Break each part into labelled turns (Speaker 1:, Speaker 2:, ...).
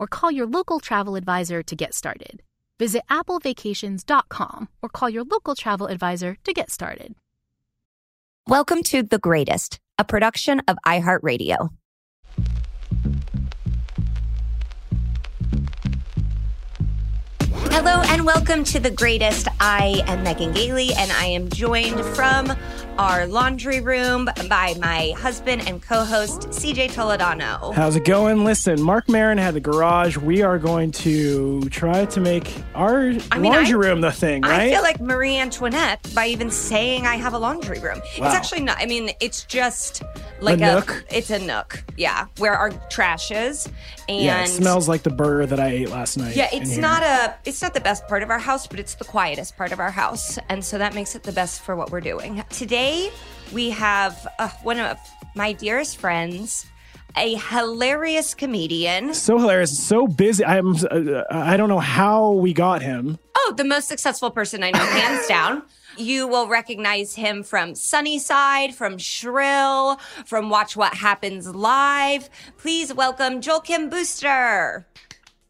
Speaker 1: or call your local travel advisor to get started. Visit applevacations.com or call your local travel advisor to get started.
Speaker 2: Welcome to The Greatest, a production of iHeartRadio. Hello and welcome to The Greatest. I am Megan Gailey and I am joined from our laundry room by my husband and co-host CJ Toledano.
Speaker 3: How's it going? Listen, Marc Maron had the garage. We are going to try to make our
Speaker 2: I mean,
Speaker 3: laundry
Speaker 2: I-
Speaker 3: room the thing, right?
Speaker 2: I feel like Marie Antoinette by even saying I have a laundry room.
Speaker 3: Wow.
Speaker 2: It's actually not. I mean, it's just like
Speaker 3: A nook?
Speaker 2: It's a nook, yeah, where our trash is, and
Speaker 3: yeah, it smells like the burger that I ate last night.
Speaker 2: Yeah, it's not a it's not the best part of our house, but it's the quietest part of our house, and so that makes it the best for what we're doing. Today, we have uh, one of my dearest friends, a hilarious comedian.
Speaker 3: so hilarious, so busy. I'm. Uh, I don't know how we got him.
Speaker 2: Oh, the most successful person I know, hands down. You will recognize him from Sunnyside, from Shrill, from Watch What Happens Live. Please welcome Joel Kim Booster.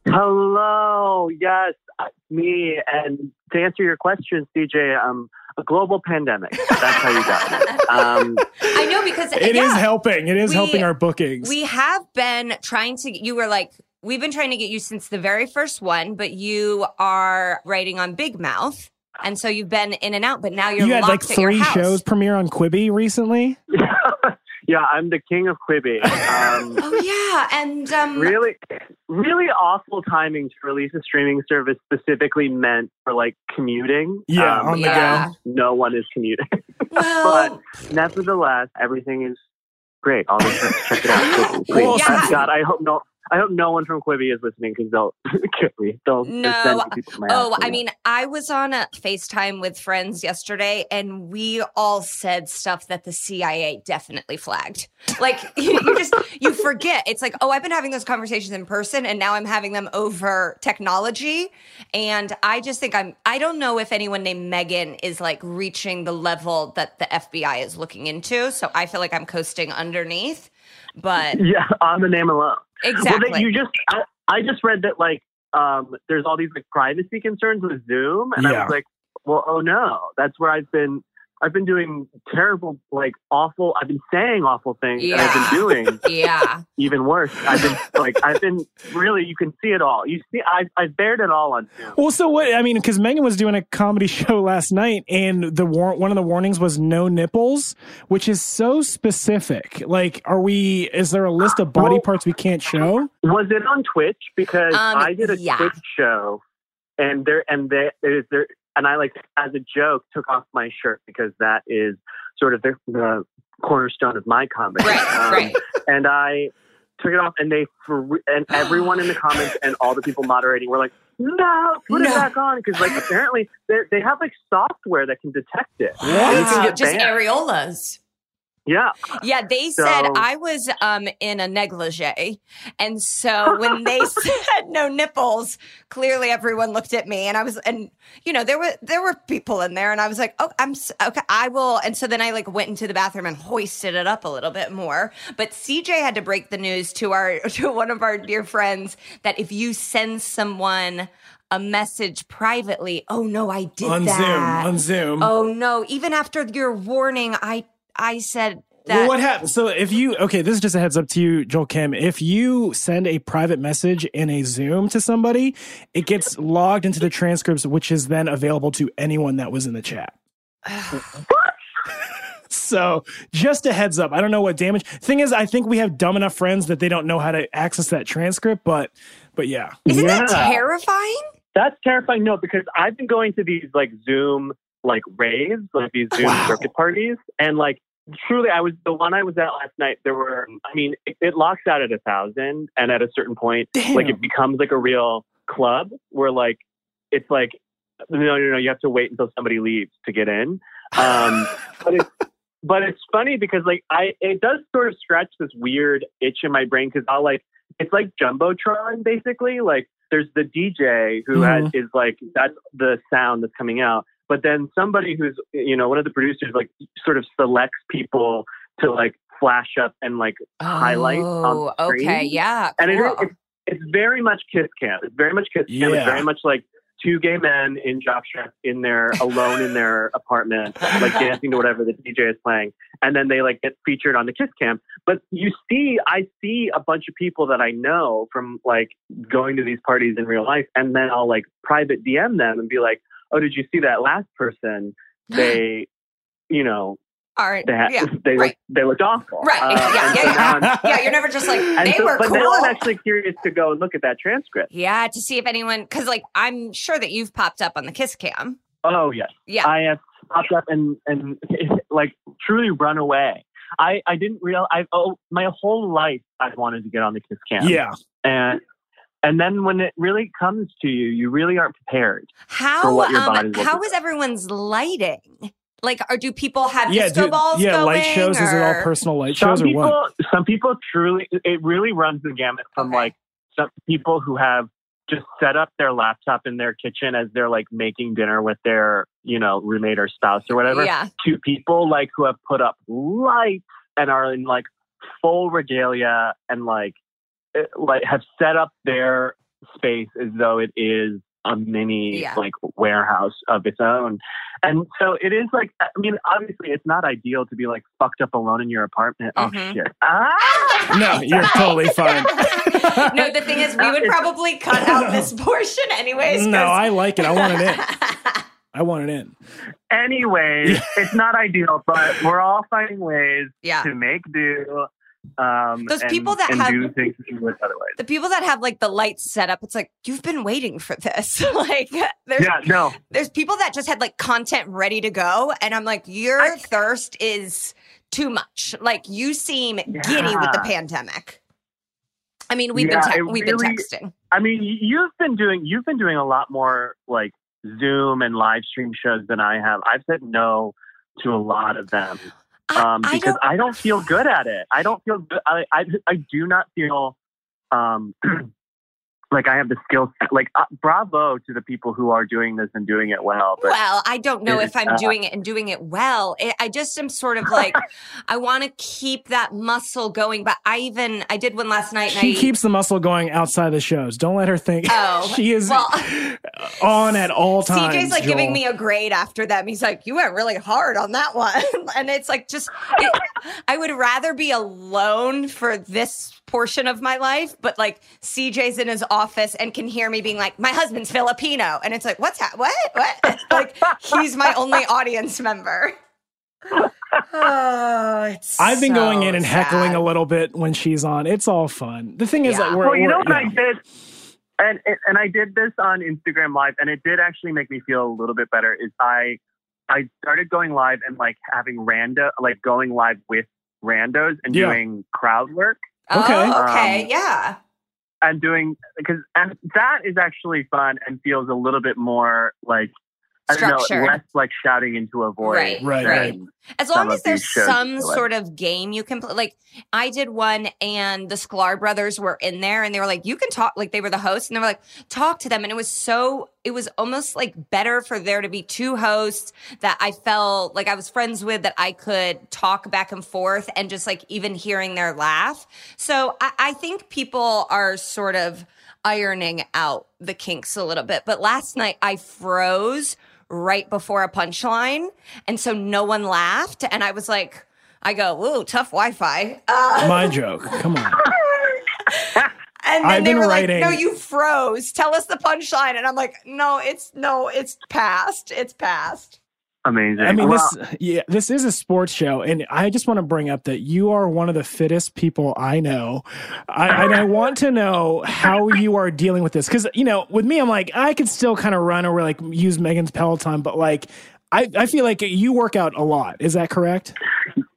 Speaker 4: Hello, yes, uh, me. And to answer your question, CJ, um, a global pandemic. That's how you got me. Um,
Speaker 2: I know because
Speaker 3: It is
Speaker 2: yeah.
Speaker 3: helping. It is
Speaker 2: We-
Speaker 3: helping our bookings.
Speaker 2: We have been trying to, you were like, we've been trying to get you since the very first one, but you are writing on Big Mouth. And so you've been in and out, but now you're
Speaker 3: you had
Speaker 2: locked
Speaker 3: like three shows premiere on Quibi recently.
Speaker 4: yeah, I'm the king of Quibi. Um,
Speaker 2: Oh, yeah. And um,
Speaker 4: really, really awful timing to release a streaming service specifically meant for like commuting.
Speaker 3: Yeah,
Speaker 4: Um,
Speaker 3: on the
Speaker 2: yeah.
Speaker 3: go.
Speaker 4: No one is commuting.
Speaker 2: well,
Speaker 4: but nevertheless, everything is great. All the shows, check it out. Please.
Speaker 3: Well,
Speaker 2: Yeah.
Speaker 4: God, I hope no. I hope no one from Quibi is listening because they'll kill me. They'll
Speaker 2: No,
Speaker 4: send people to my
Speaker 2: Oh. I mean, I was on a FaceTime with friends yesterday and we all said stuff that the CIA definitely flagged. Like you, you just you forget. It's like, oh, I've been having those conversations in person and now I'm having them over technology. And I just think I'm I don't know if anyone named Megan is like reaching the level that the FBI is looking into. So I feel like I'm coasting underneath. But
Speaker 4: yeah, on the name alone.
Speaker 2: Exactly.
Speaker 4: Well, that you just, I, I just read that like, um, there's all these like privacy concerns with Zoom, and I was like, well, oh no, that's where I've been. I've been doing terrible, like awful. I've been saying awful things, and I've been doing
Speaker 2: yeah.
Speaker 4: even worse. I've been like, I've been really. You can see it all. You see, I I bared it all on Zoom.
Speaker 3: Well, so what? I mean, because Megan was doing a comedy show last night, and the war- one of the warnings was no nipples, which is so specific. Like, are we? Is there a list of body
Speaker 4: Well-
Speaker 3: parts we can't show?
Speaker 4: Was it on Twitch? Because
Speaker 2: Um,
Speaker 4: I did a
Speaker 2: yeah.
Speaker 4: Twitch show, and there and there is there, and I like as a joke took off my shirt because that is sort of the, the cornerstone of my comedy.
Speaker 2: Right,
Speaker 4: Um,
Speaker 2: right.
Speaker 4: And I took it off, and they and everyone in the comments and all the people moderating were like, "No, put
Speaker 2: No.
Speaker 4: it back on," because like apparently they they have like software that can detect it.
Speaker 3: What?
Speaker 4: And you can
Speaker 2: Wow,
Speaker 4: get
Speaker 2: just
Speaker 4: banned.
Speaker 2: areolas.
Speaker 4: Yeah.
Speaker 2: Yeah, they
Speaker 4: So-
Speaker 2: said I was um in a negligee. And so when they said no nipples, clearly everyone looked at me and I was and you know, there were there were people in there and I was like, "Oh, I'm okay, I will." And so then I like went into the bathroom and hoisted it up a little bit more. But CJ had to break the news to our to one of our dear friends that if you send someone a message privately, oh no, I did
Speaker 3: on
Speaker 2: that.
Speaker 3: Zoom, on Zoom.
Speaker 2: Oh no, even after your warning, I I said that
Speaker 3: Well, what happens? So if you okay, this is just a heads up to you, Joel Kim. If you send a private message in a Zoom to somebody, it gets logged into the transcripts, which is then available to anyone that was in the chat. so just a heads up. I don't know what damage. Thing is, I think we have dumb enough friends that they don't know how to access that transcript. But but yeah,
Speaker 2: Isn't that
Speaker 4: Yeah.
Speaker 2: terrifying?
Speaker 4: That's terrifying. No, because I've been going to these like Zoom like raves, like these Zoom
Speaker 3: Wow.
Speaker 4: circuit parties, and like truly, I was the one I was at last night. There were, I mean, it, it locks out at a thousand, and at a certain point,
Speaker 3: Damn.
Speaker 4: like it becomes like a real club where like it's like no, no, no, you have to wait until somebody leaves to get in. Um, but it's but it's funny because like I it does sort of scratch this weird itch in my brain because I'll like it's like jumbotron basically like there's the DJ who has, is like that's the sound that's coming out but then somebody who's you know one of the producers like sort of selects people to like flash up and like highlight on
Speaker 2: Oh,
Speaker 4: the screen.
Speaker 2: okay, yeah.
Speaker 4: and it,
Speaker 2: cool.
Speaker 4: it's, it's very much kiss cam it's very much kiss cam
Speaker 3: Yeah.
Speaker 4: it's very much like two gay men in jock straps in their alone in their apartment like dancing to whatever the DJ is playing, and then they like get featured on the Kiss Cam. But you see, I see a bunch of people that I know from like going to these parties in real life, and then I'll like private DM them and be like, "Oh, did you see that last person? They, you know,
Speaker 2: All right.
Speaker 4: they had,
Speaker 2: yeah.
Speaker 4: they
Speaker 2: right.
Speaker 4: look, they looked awful."
Speaker 2: Right.
Speaker 4: Uh,
Speaker 2: Yeah, yeah,
Speaker 4: so
Speaker 2: yeah. Yeah, you're never just like they
Speaker 4: so-
Speaker 2: were
Speaker 4: but
Speaker 2: cool.
Speaker 4: now I'm actually curious to go and look at that transcript.
Speaker 2: yeah, to see if anyone because like I'm sure that you've popped up on the Kiss Cam.
Speaker 4: Oh yes.
Speaker 2: Yeah.
Speaker 4: I have popped up and and like truly run away. I I didn't real I oh my whole life I wanted to get on the kiss cam.
Speaker 3: yeah.
Speaker 4: And and then when it really comes to you, you really aren't prepared.
Speaker 2: How
Speaker 4: what your
Speaker 2: um
Speaker 4: body's looking
Speaker 2: how
Speaker 4: for.
Speaker 2: is everyone's lighting? Like, or do people have
Speaker 3: Yeah,
Speaker 2: disco
Speaker 3: do-
Speaker 2: balls
Speaker 3: yeah,
Speaker 2: going?
Speaker 3: light shows. Is it all personal light
Speaker 4: Some
Speaker 3: shows or what?
Speaker 4: some people truly it really runs the gamut from
Speaker 2: Okay.
Speaker 4: like some people who have just set up their laptop in their kitchen as they're like making dinner with their, you know, roommate or spouse or whatever.
Speaker 2: Yeah.
Speaker 4: to people like who have put up lights and are in like full regalia and like like have set up their space as though it is a mini
Speaker 2: Yeah.
Speaker 4: like warehouse of its own. And so it is like I mean obviously it's not ideal to be like fucked up alone in your apartment.
Speaker 2: Mhm.
Speaker 4: Oh shit. Ah!
Speaker 3: No, you're totally fine.
Speaker 2: no, the thing is, we would probably cut out this portion anyways.
Speaker 3: no,
Speaker 2: 'cause-
Speaker 3: I like it. I want it in. I want it in.
Speaker 4: Anyways, it's not ideal, but we're all finding ways
Speaker 2: yeah.
Speaker 4: to make do. Um,
Speaker 2: Those
Speaker 4: and-
Speaker 2: people that have-
Speaker 4: do things you would otherwise.
Speaker 2: The people that have like the lights set up, it's like you've been waiting for this. like, there's
Speaker 4: Yeah, no,
Speaker 2: there's people that just had like content ready to go, and I'm like, your
Speaker 4: I-
Speaker 2: thirst is too much. Like, you seem giddy with the pandemic. I mean, we've
Speaker 4: Yeah,
Speaker 2: been te- we've been texting.
Speaker 4: I mean, you've been doing you've been doing a lot more like Zoom and live stream shows than I have. I've said no to a lot of them um,
Speaker 2: I
Speaker 4: because
Speaker 2: don't-
Speaker 4: I don't feel good at it. I don't feel good. I I, I do not feel um, like I have the skill set. Like uh, bravo to the people who are doing this and doing it well. But
Speaker 2: Well, I don't know if I'm
Speaker 4: uh,
Speaker 2: doing it and doing it well. I I just am sort of like, I want to keep that muscle going. But I even I did one last night. And
Speaker 3: She
Speaker 2: I,
Speaker 3: keeps the muscle going outside the shows. Don't let her think
Speaker 2: Oh,
Speaker 3: she is
Speaker 2: well-
Speaker 3: on at all times.
Speaker 2: CJ's like giving me a grade after them. He's like, "You went really hard on that one," and it's like, just it, I would rather be alone for this portion of my life, but like CJ's in his office and can hear me being like, "My husband's Filipino," and it's like, "What's that? What? What?" like he's my only audience member. Oh, it's
Speaker 3: I've been going in and heckling a little bit when she's on. It's all fun. The thing is
Speaker 2: Yeah.
Speaker 3: that we're,
Speaker 4: well, you
Speaker 3: we're-
Speaker 4: know what I did, and and I did this on Instagram Live, and it did actually make me feel a little bit better. Is I I started going live and like having rando, like going live with randos and
Speaker 3: Yeah.
Speaker 4: doing crowd work
Speaker 3: Okay.
Speaker 2: Oh, okay,
Speaker 4: Um,
Speaker 2: yeah.
Speaker 4: and doing because and that is actually fun and feels a little bit more like I don't know, less like shouting into a void.
Speaker 2: Right,
Speaker 3: Right,
Speaker 2: right. As long as there's some sort of game you can play. Like I did one and the Sklar brothers were in there and they were like, you can talk, like they were the hosts and they were like, talk to them. And it was so, it was almost like better for there to be two hosts that I felt like I was friends with that I could talk back and forth and just like even hearing their laugh. So I, I think people are sort of ironing out the kinks a little bit. But last night I froze right before a punchline. And so no one laughed. And I was like, I go, ooh, tough Wi Fi. Uh,
Speaker 3: My joke. Come on.
Speaker 2: and then
Speaker 3: I've
Speaker 2: they were
Speaker 3: writing-
Speaker 2: like, no, you froze. Tell us the punchline. And I'm like, no, it's no, it's past. It's past.
Speaker 4: Amazing.
Speaker 3: I mean,
Speaker 4: Well,
Speaker 3: this yeah, this is a sports show, and I just want to bring up that you are one of the fittest people I know, I, and I want to know how you are dealing with this because you know, with me, I'm like I could still kind of run or like use Megan's Peloton, but like I I feel like you work out a lot. Is that correct?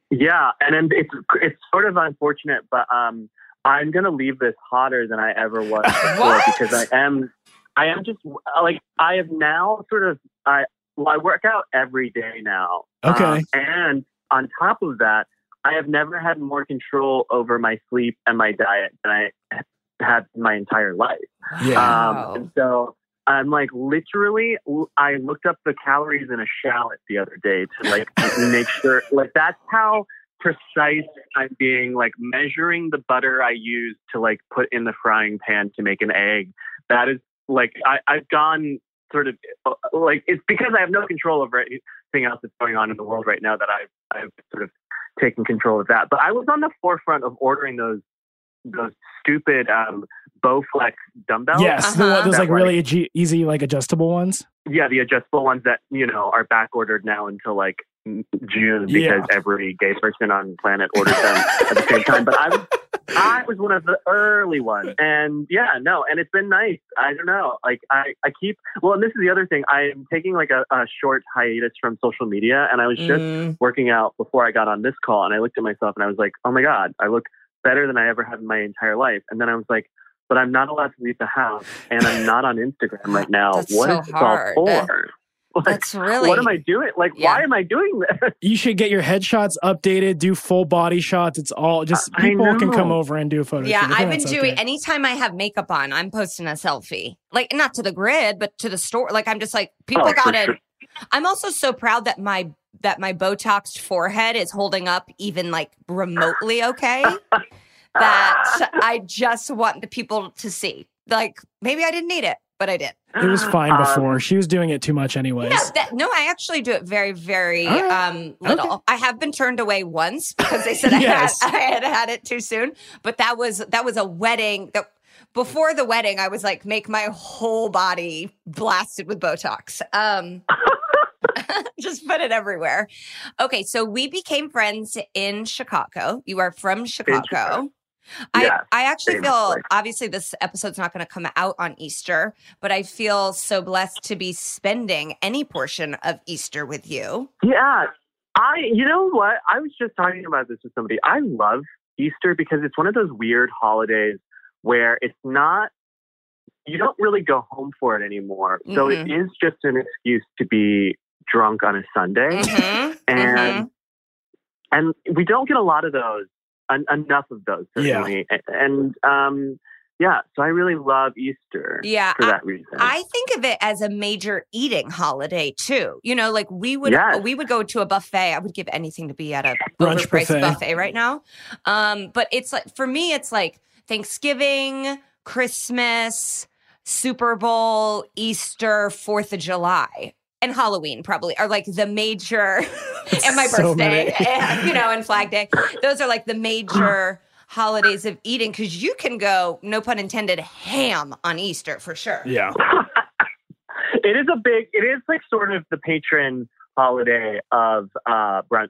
Speaker 4: Yeah, and then it's it's sort of unfortunate, but um, I'm gonna leave this hotter than I ever was before because I am, I am just like I have now sort of I well I work out every day now.
Speaker 3: Okay.
Speaker 4: Um, and on top of that, I have never had more control over my sleep and my diet than I had my entire life.
Speaker 2: Wow.
Speaker 4: Um, and so I'm like literally, I looked up the calories in a shallot the other day to like make sure, like that's how precise I'm being, like measuring the butter I use to like put in the frying pan to make an egg. That is like, I, I've gone sort of uh, like, it's because I have no control over anything else that's going on in the world right now that I've, I've sort of taken control of that. But I was on the forefront of ordering those, those stupid, um, Bowflex dumbbells.
Speaker 3: Yes,
Speaker 2: Uh-huh.
Speaker 3: those
Speaker 4: That,
Speaker 3: like really ag- easy like adjustable ones.
Speaker 4: Yeah, the adjustable ones that you know are back ordered now until like m- June because
Speaker 3: Yeah.
Speaker 4: every gay person on planet ordered them at the same time. But I was I was one of the early ones, and yeah, no, and it's been nice. I don't know, like I I keep well, and this is the other thing. I'm taking like a, a short hiatus from social media, and I was just
Speaker 2: Mm.
Speaker 4: working out before I got on this call, and I looked at myself and I was like, oh my god, I look better than I ever have in my entire life. And then I was like. But I'm not allowed to leave the house, and I'm not on Instagram right now.
Speaker 2: That's
Speaker 4: What
Speaker 2: so
Speaker 4: is this
Speaker 2: hard.
Speaker 4: all for? Like,
Speaker 2: That's really.
Speaker 4: what am I doing? Like,
Speaker 2: Yeah.
Speaker 4: why am I doing this?
Speaker 3: You should get your headshots updated, do full body shots. It's all just
Speaker 4: I
Speaker 3: people can come over and do a photo.
Speaker 2: Yeah,
Speaker 3: shoot. I think
Speaker 2: I've been
Speaker 3: that's
Speaker 2: doing
Speaker 3: okay.
Speaker 2: anytime I have makeup on, I'm posting a selfie. Like not to the grid, but to the store. Like I'm just like people
Speaker 4: Oh,
Speaker 2: got it.
Speaker 4: sure.
Speaker 2: I'm also so proud that my that my Botoxed forehead is holding up even like remotely okay. that I just want the people to see. Like maybe I didn't need it, but I did.
Speaker 3: It was fine
Speaker 4: Um,
Speaker 3: before. she was doing it too much, anyways.
Speaker 2: No, that, no, I actually do it very, very
Speaker 3: All right.
Speaker 2: um, little. I have been turned away once because they said
Speaker 3: Yes.
Speaker 2: I, had, I had had it too soon. But that was that was a wedding. That before the wedding, I was like, make my whole body blasted with Botox. Um, just put it everywhere. Okay, so we became friends in Chicago. You are from Chicago.
Speaker 4: Chicago.
Speaker 2: I,
Speaker 4: Yeah,
Speaker 2: I actually feel obviously this episode's not going to come out on Easter, but I feel so blessed to be spending any portion of Easter with you.
Speaker 4: Yeah. I, you know what? I was just talking about this with somebody. I love Easter because it's one of those weird holidays where it's not, you don't really go home for it anymore. So it is just an excuse to be drunk on a Sunday.
Speaker 2: Mhm,
Speaker 4: and and we don't get a lot of those en- enough of those certainly A- and um yeah so i really love easter
Speaker 2: Yeah,
Speaker 4: for
Speaker 2: I-
Speaker 4: that reason
Speaker 2: I think of it as a major eating holiday too. You know, like we would
Speaker 4: Yes.
Speaker 2: we would go to a buffet. I would give anything to be at a
Speaker 3: Brunch
Speaker 2: overpriced
Speaker 3: buffet.
Speaker 2: buffet. right now. Um, but it's like for me, it's like Thanksgiving, Christmas, Super Bowl, Easter, Fourth of July. And Halloween probably are like the major, and my
Speaker 3: So
Speaker 2: birthday, and, you know, and Flag Day. Those are like the major holidays of eating because you can go, no pun intended, ham on Easter for sure.
Speaker 3: Yeah.
Speaker 4: it is a big it is like sort of the patron holiday of uh brunch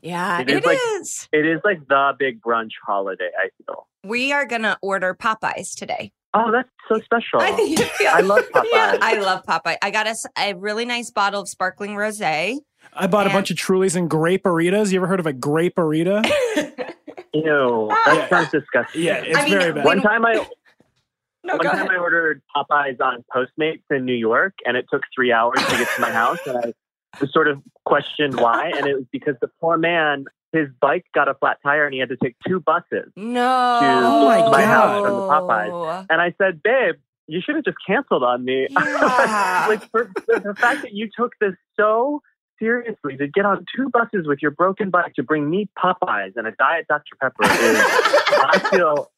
Speaker 2: Yeah,
Speaker 4: It
Speaker 2: it
Speaker 4: is
Speaker 2: is.
Speaker 4: like- it is like the big brunch holiday i feel
Speaker 2: We are gonna order Popeyes today.
Speaker 4: Oh that's so special
Speaker 2: I think it
Speaker 4: I love Popeye.
Speaker 2: Yeah, I love Popeye. I got us a really nice bottle of sparkling rosé.
Speaker 3: I bought a bunch of Trulies and grape burritos. You ever heard of a grape burrito?
Speaker 4: Ew, that
Speaker 3: Yeah.
Speaker 4: sounds disgusting
Speaker 3: Yeah, it's
Speaker 2: I mean,
Speaker 3: very bad.
Speaker 4: one time i
Speaker 2: No,
Speaker 4: One time
Speaker 2: ahead.
Speaker 4: I ordered Popeyes on Postmates in New York, and it took three hours to get to my house. And I was sort of questioned why, and it was because the poor man, his bike got a flat tire, and he had to take two buses.
Speaker 2: No.
Speaker 3: Oh, oh my
Speaker 4: my
Speaker 3: God.
Speaker 4: house from the Popeyes. And I said, "Babe, you should have just canceled on me."
Speaker 2: Yeah.
Speaker 4: like for the, the fact that you took this so seriously to get on two buses with your broken bike to bring me Popeyes and a diet Dr Pepper is, I feel,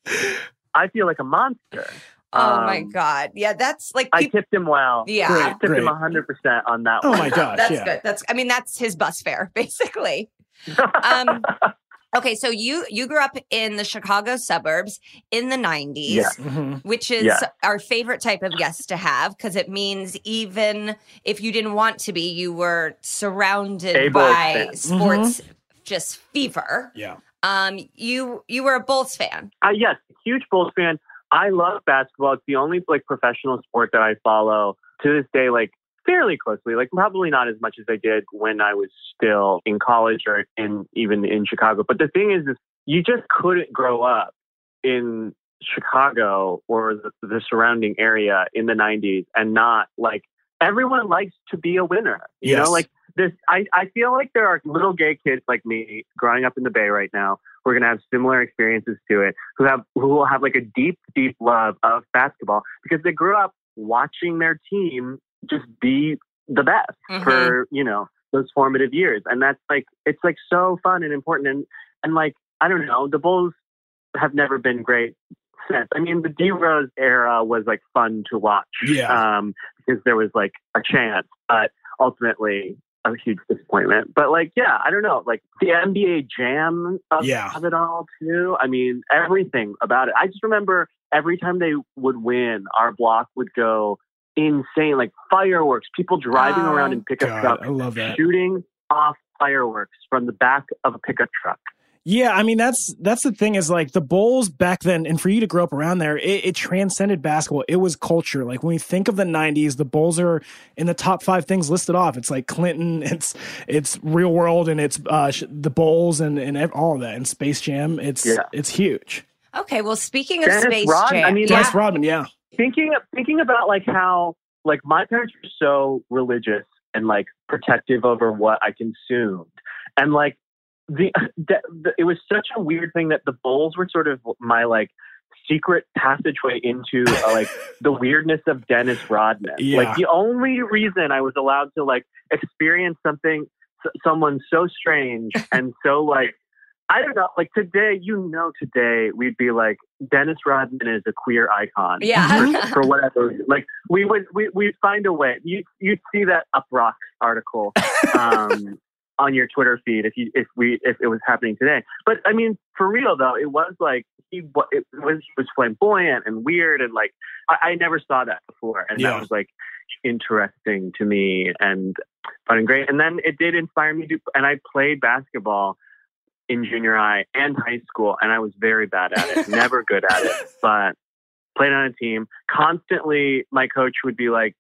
Speaker 4: I feel like a monster.
Speaker 2: Oh my
Speaker 4: Um,
Speaker 2: god. Yeah, that's like
Speaker 4: I tipped him well.
Speaker 2: Yeah.
Speaker 3: Great.
Speaker 4: I tipped him hundred percent on that
Speaker 3: Oh
Speaker 4: one.
Speaker 3: my gosh,
Speaker 2: that's
Speaker 3: yeah.
Speaker 2: good. That's I mean that's his bus fare basically. Um okay, so you you grew up in the Chicago suburbs in the 90s.
Speaker 4: Yeah.
Speaker 3: Mhm.
Speaker 2: Which is
Speaker 4: Yeah.
Speaker 2: our favorite type of guest to have because it means even if you didn't want to be, you were surrounded
Speaker 4: A Bulls
Speaker 2: by
Speaker 4: fan.
Speaker 2: sports just fever.
Speaker 3: Yeah.
Speaker 2: Um, you you were a Bulls fan.
Speaker 4: Uh, yes, huge Bulls fan. I love basketball. It's the only like professional sport that I follow to this day, like fairly closely. Like probably not as much as I did when I was still in college or in even in Chicago. But the thing is, is you just couldn't grow up in Chicago or the, the surrounding area in the '90s and not like everyone likes to be a winner. You
Speaker 3: Yes.
Speaker 4: know, like this. I I feel like there are little gay kids like me growing up in the Bay right now who are going to have similar experiences to it, who have who will have like a deep, deep love of basketball because they grew up watching their team just be the best
Speaker 2: Mhm.
Speaker 4: for you know those formative years, and that's like it's like so fun and important, and and like I don't know, the Bulls have never been great since. I mean, the D Rose era was like fun to watch,
Speaker 3: Yeah.
Speaker 4: um, because there was like a chance, but ultimately a huge disappointment. But like, yeah, I don't know, like the NBA Jam of,
Speaker 3: Yeah.
Speaker 4: of it all too. I mean, everything about it. I just remember every time they would win, our block would go insane, like fireworks, people driving
Speaker 2: Oh,
Speaker 4: around in pickup
Speaker 3: God,
Speaker 4: trucks,
Speaker 3: I love that.
Speaker 4: shooting off fireworks from the back of a pickup truck.
Speaker 3: Yeah, I mean that's that's the thing is like the Bulls back then, and for you to grow up around there, it, it transcended basketball. It was culture. Like when we think of the '90s, the Bulls are in the top five things listed off. It's like Clinton, it's it's Real World, and it's uh, the Bulls, and and all of that, and Space Jam. It's
Speaker 4: Yeah.
Speaker 3: it's huge.
Speaker 2: Okay, well, speaking of
Speaker 4: Dennis
Speaker 2: Space
Speaker 4: Rodman,
Speaker 2: Jam,
Speaker 4: I mean,
Speaker 2: yeah.
Speaker 3: Dennis Rodman, yeah,
Speaker 4: thinking thinking about like how like my parents were so religious and like protective over what I consumed, and like the, the, the it was such a weird thing that the Bulls were sort of my like secret passageway into uh, like the weirdness of Dennis Rodman.
Speaker 3: Yeah.
Speaker 4: Like the only reason I was allowed to like experience something, s- someone so strange and so like. I don't know. Like today, you know, today we'd be like, Dennis Rodman is a queer icon
Speaker 2: Yeah.
Speaker 4: for whatever reason. Like we would we we'd find a way. You you'd see that Uproxx article um, on your Twitter feed if you if we if it was happening today. But I mean, for real though, it was like he it was he was flamboyant and weird and like I, I never saw that before, and
Speaker 3: Yeah.
Speaker 4: that was like interesting to me and fun and great. And then it did inspire me to, and I played basketball in junior high and high school, and I was very bad at it, never good at it, but played on a team. Constantly, my coach would be like,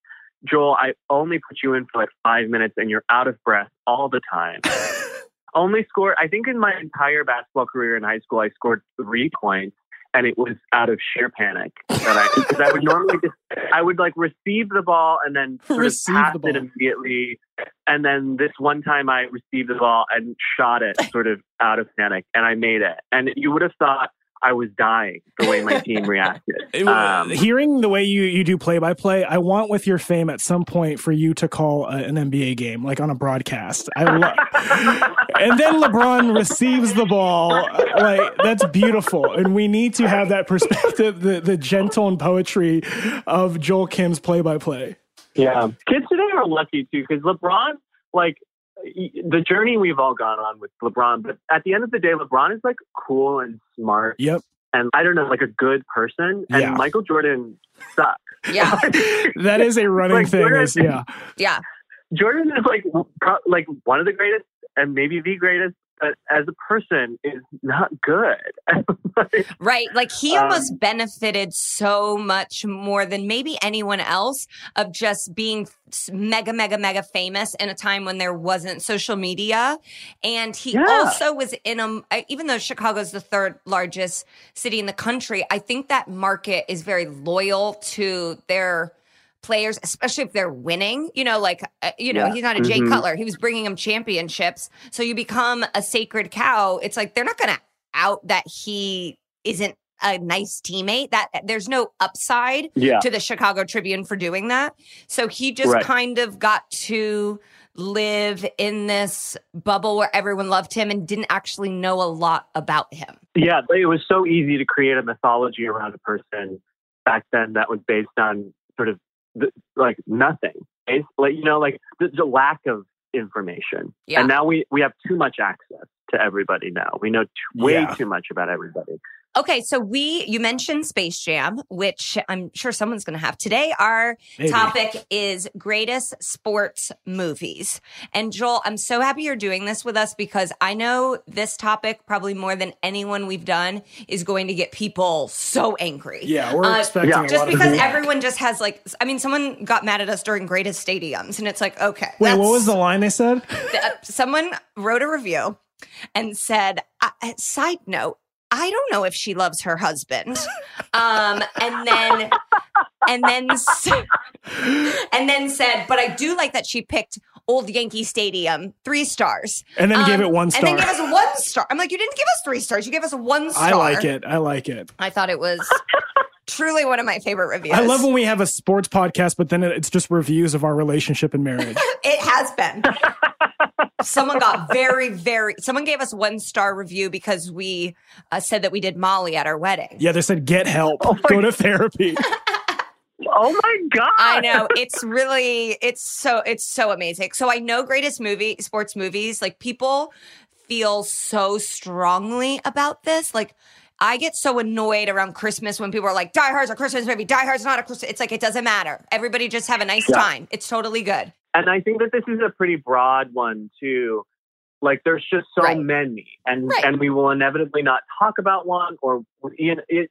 Speaker 4: Joel, I only put you in for like five minutes and you're out of breath all the time. only scored, I think in my entire basketball career in high school, I scored three points and it was out of sheer panic that I, because I would normally just, I would like receive the ball and then sort
Speaker 3: Receive
Speaker 4: of pass
Speaker 3: the
Speaker 4: it immediately. And then this one time I received the ball and shot it sort of out of panic and I made it. And you would have thought I was dying the way my team reacted. Um,
Speaker 3: hearing the way you you do play by play, I want with your fame at some point for you to call a, an NBA game like on a broadcast. I love, and then LeBron receives the ball. Like that's beautiful, and we need to have that perspective, the the gentle and poetry of Joel Kim's play by play.
Speaker 4: Yeah. Kids today are lucky too because LeBron, like, y- the journey we've all gone on with LeBron, but at the end of the day, LeBron is like cool and smart
Speaker 3: Yep,
Speaker 4: and I don't know, like a good person. And
Speaker 3: Yeah.
Speaker 4: Michael Jordan sucks.
Speaker 2: yeah.
Speaker 3: that is a running
Speaker 4: Like,
Speaker 3: thing.
Speaker 4: Jordan-
Speaker 3: Is yeah,
Speaker 2: Yeah.
Speaker 4: Jordan is like pro- like one of the greatest and maybe the greatest but as a person is not good. Like,
Speaker 2: Right. Like he
Speaker 4: Um,
Speaker 2: almost benefited so much more than maybe anyone else of just being mega, mega, mega famous in a time when there wasn't social media. And he
Speaker 4: Yeah.
Speaker 2: also was in a, even though Chicago's the third largest city in the country, I think that market is very loyal to their players, especially if they're winning. You know, like, uh, you know,
Speaker 3: Yeah.
Speaker 2: he's not a Jay
Speaker 4: Mhm.
Speaker 2: Cutler. He was bringing them championships. So you become a sacred cow. It's like they're not going to out that he isn't a nice teammate. That there's no upside
Speaker 4: yeah.
Speaker 2: to the Chicago Tribune for doing that. So he just
Speaker 4: Right.
Speaker 2: kind of got to live in this bubble where everyone loved him and didn't actually know a lot about him.
Speaker 4: Yeah, it was so easy to create a mythology around a person back then that was based on sort of the, like nothing. It's like you know, like the, the lack of information.
Speaker 2: Yeah.
Speaker 4: And now we we have too much access to everybody. Now we know t- way
Speaker 3: Yeah.
Speaker 4: too much about everybody.
Speaker 2: Okay, so we you mentioned Space Jam, which I'm sure someone's going to have today. Our
Speaker 3: Maybe.
Speaker 2: topic is greatest sports movies. And Joel, I'm so happy you're doing this with us because I know this topic probably more than anyone we've done is going to get people so angry.
Speaker 3: Yeah, we're
Speaker 2: Uh,
Speaker 3: expecting
Speaker 4: yeah.
Speaker 2: Just because everyone just has like, I mean, someone got mad at us during greatest stadiums, and it's like, okay.
Speaker 3: Wait, what was the line they said?
Speaker 2: uh, someone wrote a review and said, uh, side note, I don't know if she loves her husband. Um, and then, and then, and then said, but I do like that she picked Old Yankee Stadium, three stars.
Speaker 3: And then gave
Speaker 2: Um,
Speaker 3: it one star.
Speaker 2: And then gave us one star. I'm like, you didn't give us three stars. You gave us one star.
Speaker 3: I like it. I like it.
Speaker 2: I thought it was truly one of my favorite reviews.
Speaker 3: I love when we have a sports podcast, but then it's just reviews of our relationship and marriage.
Speaker 2: It has been. someone got very, very. Someone gave us one star review because we uh, said that we did Molly at our wedding.
Speaker 3: Yeah, they said get help,
Speaker 4: Oh
Speaker 3: go to therapy.
Speaker 4: Oh my god!
Speaker 2: I know it's really it's so it's so amazing. So I know greatest movie sports movies like people feel so strongly about this. Like I get so annoyed around Christmas when people are like Die Hard's a Christmas movie. Die Hard's not a Christmas. It's like it doesn't matter. Everybody just have a nice
Speaker 4: Yeah.
Speaker 2: time. It's totally good.
Speaker 4: And I think that this is a pretty broad one too. Like there's just so
Speaker 2: Right.
Speaker 4: many, and
Speaker 2: Right.
Speaker 4: and we will inevitably not talk about one, or you know, it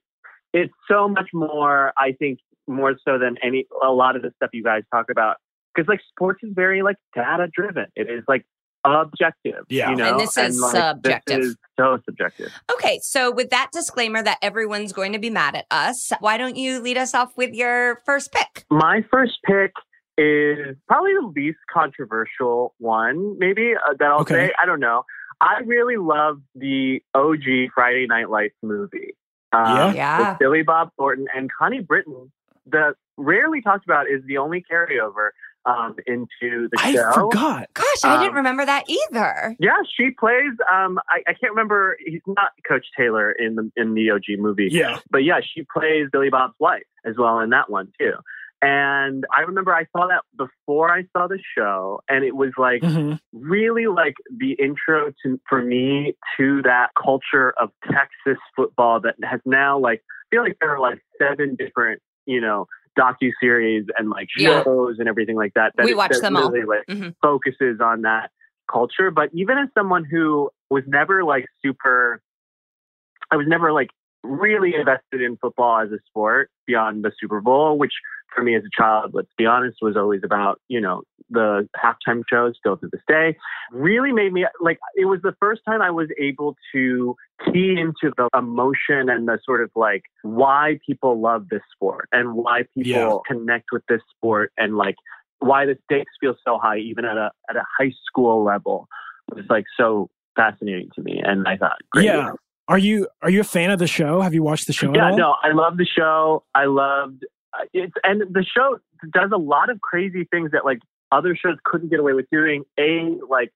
Speaker 4: it's so much more. I think more so than any a lot of the stuff you guys talk about because like sports is very like data driven. It is like objective.
Speaker 3: Yeah.
Speaker 4: you know,
Speaker 2: And this is
Speaker 4: like,
Speaker 2: subjective.
Speaker 4: This is so subjective.
Speaker 2: Okay, so with that disclaimer that everyone's going to be mad at us, why don't you lead us off with your first pick?
Speaker 4: My first pick is probably the least controversial one, maybe uh, that I'll
Speaker 3: Okay.
Speaker 4: say. I don't know. I really love the OG Friday Night Lights movie. Um,
Speaker 2: Yeah.
Speaker 4: with Billy Bob Thornton and Connie Britton. The rarely talked about is the only carryover um, into the
Speaker 3: I
Speaker 4: show.
Speaker 3: I forgot.
Speaker 2: Gosh, I didn't
Speaker 4: Um,
Speaker 2: remember that either.
Speaker 4: Yeah, she plays. Um, I, I can't remember. He's not Coach Taylor in the in the OG movie.
Speaker 3: Yeah.
Speaker 4: but yeah, she plays Billy Bob's wife as well in that one too. And I remember I saw that before I saw the show, and it was like
Speaker 3: Mhm.
Speaker 4: really like the intro to for me to that culture of Texas football that has now like I feel like there are like seven different you know docu series and like
Speaker 2: Yeah.
Speaker 4: shows and everything like that. that
Speaker 2: We
Speaker 4: it-
Speaker 2: watch
Speaker 4: that
Speaker 2: them all.
Speaker 4: really, Like
Speaker 2: Mhm.
Speaker 4: focuses on that culture. But even as someone who was never like super, I was never like really invested in football as a sport beyond the Super Bowl, which for me as a child, let's be honest, was always about, you know, the halftime shows still to this day. Really made me like it was the first time I was able to key into the emotion and the sort of like why people love this sport and why people
Speaker 3: Yeah.
Speaker 4: connect with this sport and like why the stakes feel so high even at a at a high school level was like so fascinating to me and I thought great
Speaker 3: Yeah. Are you are you a fan of the show? Have you watched the show at
Speaker 4: yeah,
Speaker 3: all?
Speaker 4: no, I love the show. I loved uh, it's and the show does a lot of crazy things that like other shows couldn't get away with doing. A like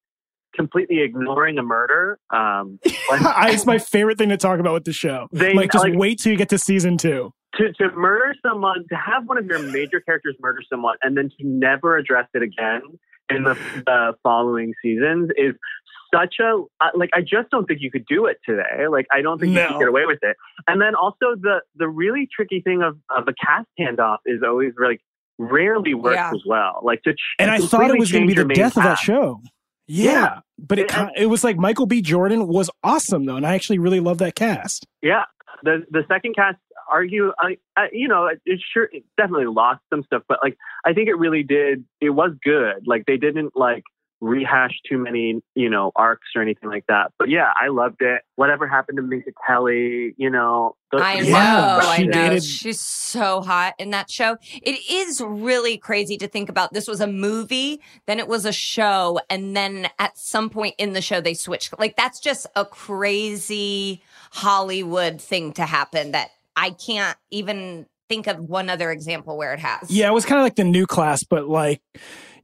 Speaker 4: completely ignoring a murder. Um,
Speaker 3: I, it's my favorite thing to talk about with the show.
Speaker 4: They-
Speaker 3: like, just
Speaker 4: like-
Speaker 3: wait till you get to season two.
Speaker 4: to to murder someone, to have one of your major characters murder someone, and then to never address it again in the, following seasons is such a uh, like. I just don't think you could do it today. Like, I don't think you could get away with it. And then also the the really tricky thing of of a cast handoff is always like rarely works
Speaker 2: Yeah.
Speaker 4: as well. Like to ch-
Speaker 3: And I thought it was going to be the
Speaker 4: your main
Speaker 3: death of that show. Yeah, but it
Speaker 4: And-
Speaker 3: it was like Michael B. Jordan was awesome though, and I actually really love that cast.
Speaker 4: Yeah, the the second cast argue, I, I you know, it, it sure it definitely lost some stuff, but like I think it really did. It was good. Like they didn't like rehash too many you know arcs or anything like that. But yeah, I loved it. Whatever happened to Minka Kelly? You know, those-
Speaker 2: I know,
Speaker 3: Yeah,
Speaker 2: I know.
Speaker 3: dated-
Speaker 2: She's so hot in that show. It is really crazy to think about. This was a movie, then it was a show, and then at some point in the show they switched. Like that's just a crazy Hollywood thing to happen that I can't even think of one other example where it has.
Speaker 3: Yeah, it was kind of like the new class, but like,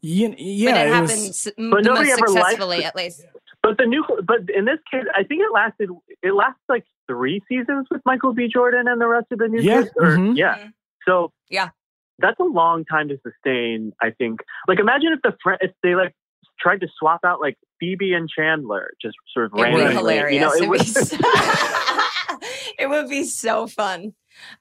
Speaker 3: y- yeah,
Speaker 2: but it,
Speaker 3: was-
Speaker 2: happens m-
Speaker 4: But
Speaker 2: the
Speaker 4: nobody
Speaker 2: most
Speaker 4: ever liked
Speaker 2: successfully,
Speaker 4: it.
Speaker 2: at least.
Speaker 4: But the new, but in this case, I think it lasted. It lasted like three seasons with Michael B. Jordan and the rest of the new
Speaker 3: Yeah,
Speaker 4: kids. Or,
Speaker 3: mhm.
Speaker 4: yeah.
Speaker 2: Mhm.
Speaker 4: So
Speaker 2: Yeah.
Speaker 4: that's a long time to sustain. I think. Like, imagine if the fr- if they like tried to swap out like Phoebe and Chandler, just sort of
Speaker 2: It would be
Speaker 4: randomly.
Speaker 2: hilarious.
Speaker 4: You know, it
Speaker 2: It
Speaker 4: would.
Speaker 2: would be so- it would be so fun.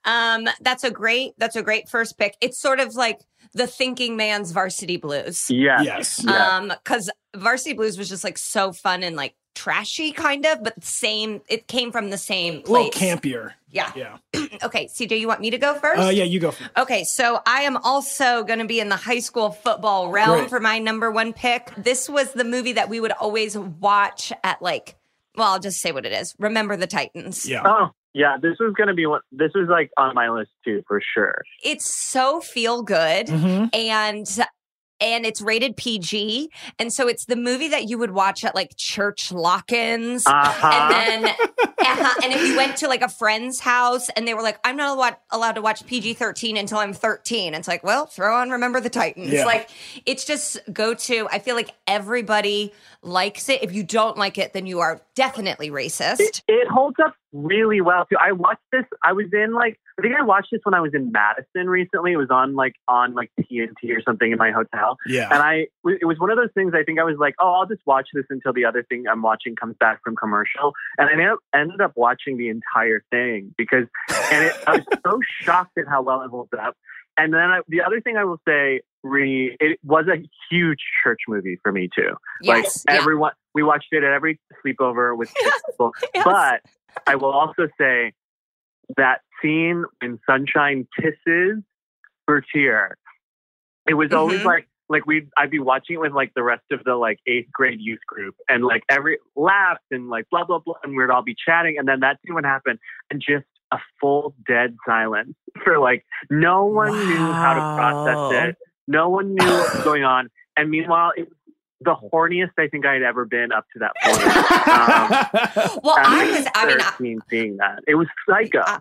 Speaker 2: Um, that's a great. That's a great first pick. It's sort of like the thinking man's Varsity Blues.
Speaker 4: yeah.
Speaker 3: yes,
Speaker 2: Um, because Varsity Blues was just like so fun and like trashy, kind of, but same. It came from the same
Speaker 3: a little
Speaker 2: place.
Speaker 3: campier.
Speaker 2: Yeah.
Speaker 3: Yeah.
Speaker 2: Okay, CJ, you want me to go first?
Speaker 3: Uh, yeah, you go. first.
Speaker 2: Okay, so I am also going to be in the high school football realm
Speaker 3: Great.
Speaker 2: for my number one pick. This was the movie that we would always watch at like, well, I'll just say what it is. Remember the Titans.
Speaker 3: yeah.
Speaker 4: Oh, yeah. This was gonna be one. This is like on my list too, for sure.
Speaker 2: It's so feel good
Speaker 3: hmm
Speaker 2: and and it's rated PG. And so it's the movie that you would watch at like church lock-ins.
Speaker 4: Uh-huh.
Speaker 2: And then, uh-huh, and if you went to like a friend's house and they were like, I'm not allowed, allowed to watch PG 13 until I'm 13. It's like, well, throw on Remember the Titans.
Speaker 3: Yeah.
Speaker 2: Like, it's just go to, I feel like everybody likes it. If you don't like it, then you are definitely racist.
Speaker 4: it, it holds up really well too. I watched this. I was in like I think I watched this when I was in Madison recently. It was on like on like TNT or something in my hotel,
Speaker 3: Yeah.
Speaker 4: and I it was one of those things. I think I was like, oh, I'll just watch this until the other thing I'm watching comes back from commercial, and I ended up, watching the entire thing because and it, I was so shocked at how well it holds up. And then I, the other thing I will say, re, it was a huge church movie for me too.
Speaker 2: yes.
Speaker 4: Like
Speaker 2: yeah.
Speaker 4: everyone, we watched it at every sleepover with people.
Speaker 2: Yes.
Speaker 4: But I will also say that scene when Sunshine kisses Bertier, it was always
Speaker 2: Mhm.
Speaker 4: like like we I'd be watching it with like the rest of the like eighth grade youth group and like every laughs and like blah blah blah and we'd all be chatting and then that scene would happen and just a full dead silence for like no one knew how to process it. No one knew what was going on. And meanwhile, it was the horniest I think I'd ever been up to that point. Um,
Speaker 2: well, I was, I mean, I,
Speaker 4: 13 seeing that. It was psycho.
Speaker 2: Uh,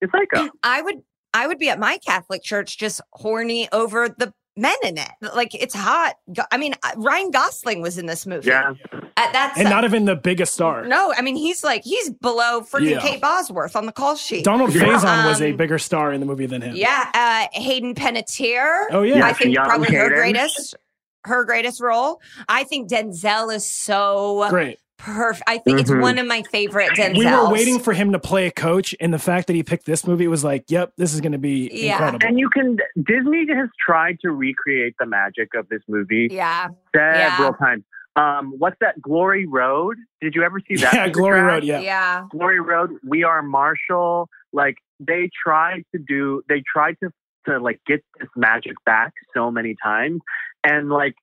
Speaker 4: it's psycho.
Speaker 2: I would I would be at my Catholic church just horny over the men in it. Like it's hot. I mean, uh, Ryan Gosling was in this movie.
Speaker 4: Yeah.
Speaker 2: Uh, that's
Speaker 3: and not even the biggest star.
Speaker 2: no. I mean, he's like he's below freaking
Speaker 3: Yeah.
Speaker 2: Kate Bosworth on the call sheet.
Speaker 3: Donald
Speaker 4: Yeah.
Speaker 3: Faison was a
Speaker 2: Um,
Speaker 3: bigger star in the movie than him.
Speaker 2: yeah, uh, Hayden Panettiere.
Speaker 3: Oh yeah.
Speaker 2: I think
Speaker 4: young
Speaker 2: probably her greatest. Her greatest role. I think Denzel is so
Speaker 3: Great.
Speaker 2: perfect. I think it's
Speaker 4: Mhm.
Speaker 2: one of my favorite Denzels.
Speaker 3: We were waiting for him to play a coach, and the fact that he picked this movie was like, "Yep, this is going to be
Speaker 2: Yeah.
Speaker 3: incredible."
Speaker 4: And you can, Disney has tried to recreate the magic of this movie
Speaker 2: Yeah.
Speaker 4: several times. Um, what's that? Glory Road? Did you ever see that?
Speaker 3: yeah, Glory
Speaker 4: trash?
Speaker 3: Road. Yeah.
Speaker 2: Yeah.
Speaker 4: Glory Road, We Are Marshall. Like they tried to do, they tried to to like get this magic back so many times, and like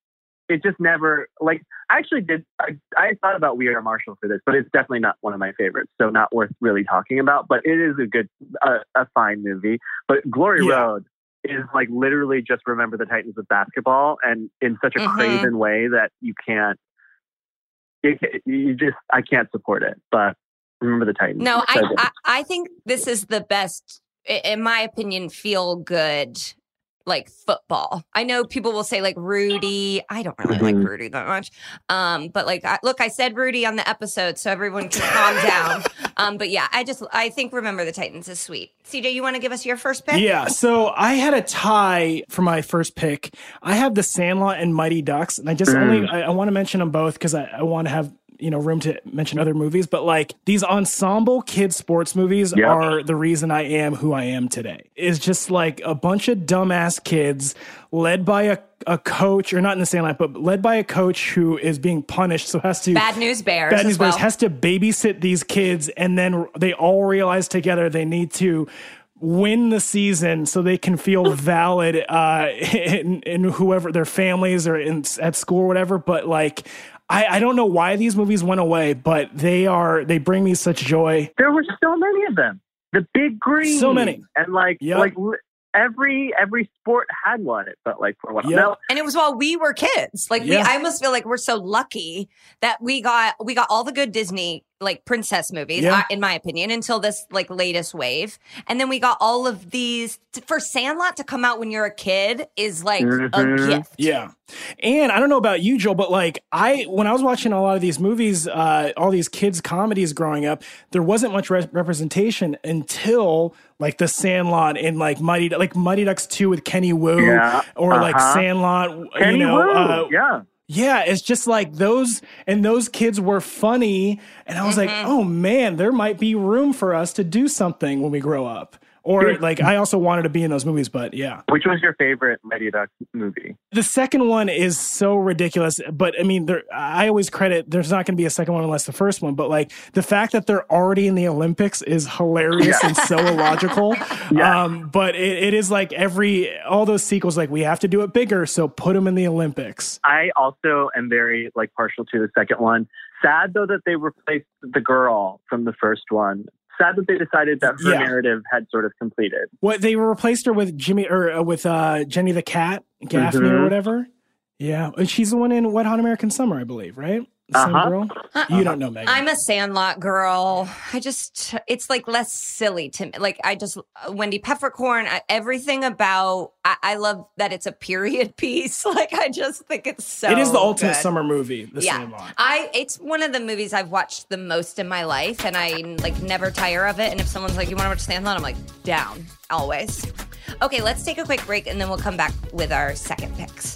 Speaker 4: it just never. Like I actually did. I, I thought about We Are Marshall for this, but it's definitely not one of my favorites, so not worth really talking about. But it is a good, uh, a fine movie. But Glory
Speaker 3: Yeah.
Speaker 4: Road is like literally just remember the Titans with basketball, and in such a
Speaker 2: Mhm.
Speaker 4: craven way that you can't. You, you just I can't support it, but remember the Titans.
Speaker 2: No, I. I I think this is the best, in my opinion, feel good like football. I know people will say like Rudy. I don't really like
Speaker 4: Mhm.
Speaker 2: Rudy that much. Um, but like, I, look, I said Rudy on the episode, so everyone can calm down. Um, but yeah, I just I think Remember the Titans is sweet. CJ, you want to give us your first pick?
Speaker 3: Yeah, so I had a tie for my first pick. I have the Sandlot and Mighty Ducks, and I just
Speaker 4: Mm.
Speaker 3: only I, I want to mention them both because I, I want to have you know room to mention other movies, but like these ensemble kid sports movies
Speaker 4: Yep.
Speaker 3: are the reason I am who I am today. It's just like a bunch of dumbass kids led by a a coach, or not in the same line, but led by a coach who is being punished, so has to
Speaker 2: Bad News Bears.
Speaker 3: Bad
Speaker 2: as
Speaker 3: News Bears
Speaker 2: well.
Speaker 3: has to babysit these kids, and then they all realize together they need to win the season so they can feel valid uh, in, in whoever their families or in, at school or whatever. But like, I, I don't know why these movies went away, but they are they bring me such joy.
Speaker 4: There were so many of them. The Big Green.
Speaker 3: So many.
Speaker 4: And like,
Speaker 3: Yep.
Speaker 4: like every every sport had one. It felt like for a while.
Speaker 3: Yep.
Speaker 4: Now,
Speaker 2: and it was while we were kids. Like we, I almost feel like we're so lucky that we got we got all the good Disney like princess movies,
Speaker 3: Yeah.
Speaker 2: uh, in my opinion, until this like latest wave, and then we got all of these. For Sandlot to come out when you're a kid is like a
Speaker 4: Mhm.
Speaker 2: gift.
Speaker 3: Yeah. And I don't know about you, Joel, but like I, when I was watching a lot of these movies, uh, all these kids' comedies growing up, there wasn't much re- representation until like The Sandlot and like Mighty, like Mighty Ducks 2 with Kenny Wu
Speaker 4: Yeah.
Speaker 3: or like
Speaker 4: Uh-huh.
Speaker 3: Sandlot,
Speaker 4: Kenny
Speaker 3: you know,
Speaker 4: Wu.
Speaker 3: uh,
Speaker 4: yeah.
Speaker 3: Yeah, it's just like those, and those kids were funny. And I was like, mm-hmm. oh man, there might be room for us to do something when we grow up. Or like, I also wanted to be in those movies, but yeah.
Speaker 4: Which was your favorite Mighty Ducks movie?
Speaker 3: The second one is so ridiculous, but I mean, there, I always credit there's not going to be a second one unless the first one. But like the fact that they're already in the Olympics is hilarious and so illogical.
Speaker 4: Yeah.
Speaker 3: Um, but it, it is like every all those sequels, like we have to do it bigger, so put them in the Olympics.
Speaker 4: I also am very like partial to the second one. Sad though that they replaced the girl from the first one. Sad that they decided that her
Speaker 3: Yeah.
Speaker 4: narrative had sort of completed.
Speaker 3: What they replaced her with Jimmy or uh, with uh, Jenny the cat Gaffney or
Speaker 4: Mhm.
Speaker 3: whatever. Yeah, and she's the one in Wet Hot American Summer, I believe, right? The
Speaker 4: Uh-huh.
Speaker 3: girl. You don't know Megan.
Speaker 2: I'm a Sandlot girl. I just, it's like less silly to me. Like, I just, Wendy Peppercorn, I, everything about, I, I love that it's a period piece. Like, I just think it's so.
Speaker 3: it is the ultimate
Speaker 2: good.
Speaker 3: summer movie. The
Speaker 2: yeah,
Speaker 3: Sandlot.
Speaker 2: I it's one of the movies I've watched the most in my life, and I like never tire of it. And if someone's like, "You want to watch Sandlot?" I'm like, "Down, always." Okay, let's take a quick break, and then we'll come back with our second picks.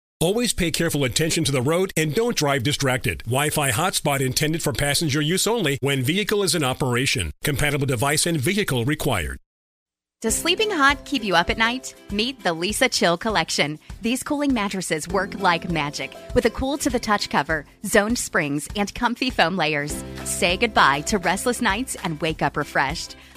Speaker 5: Always pay careful attention to the road and don't drive distracted. Wi-Fi hotspot intended for passenger use only when vehicle is in operation. Compatible device and vehicle required.
Speaker 6: Does sleeping hot keep you up at night? Meet the Leesa Chill Collection. These cooling mattresses work like magic with a cool to the touch cover, zoned springs, and comfy foam layers. Say goodbye to restless nights and wake up refreshed.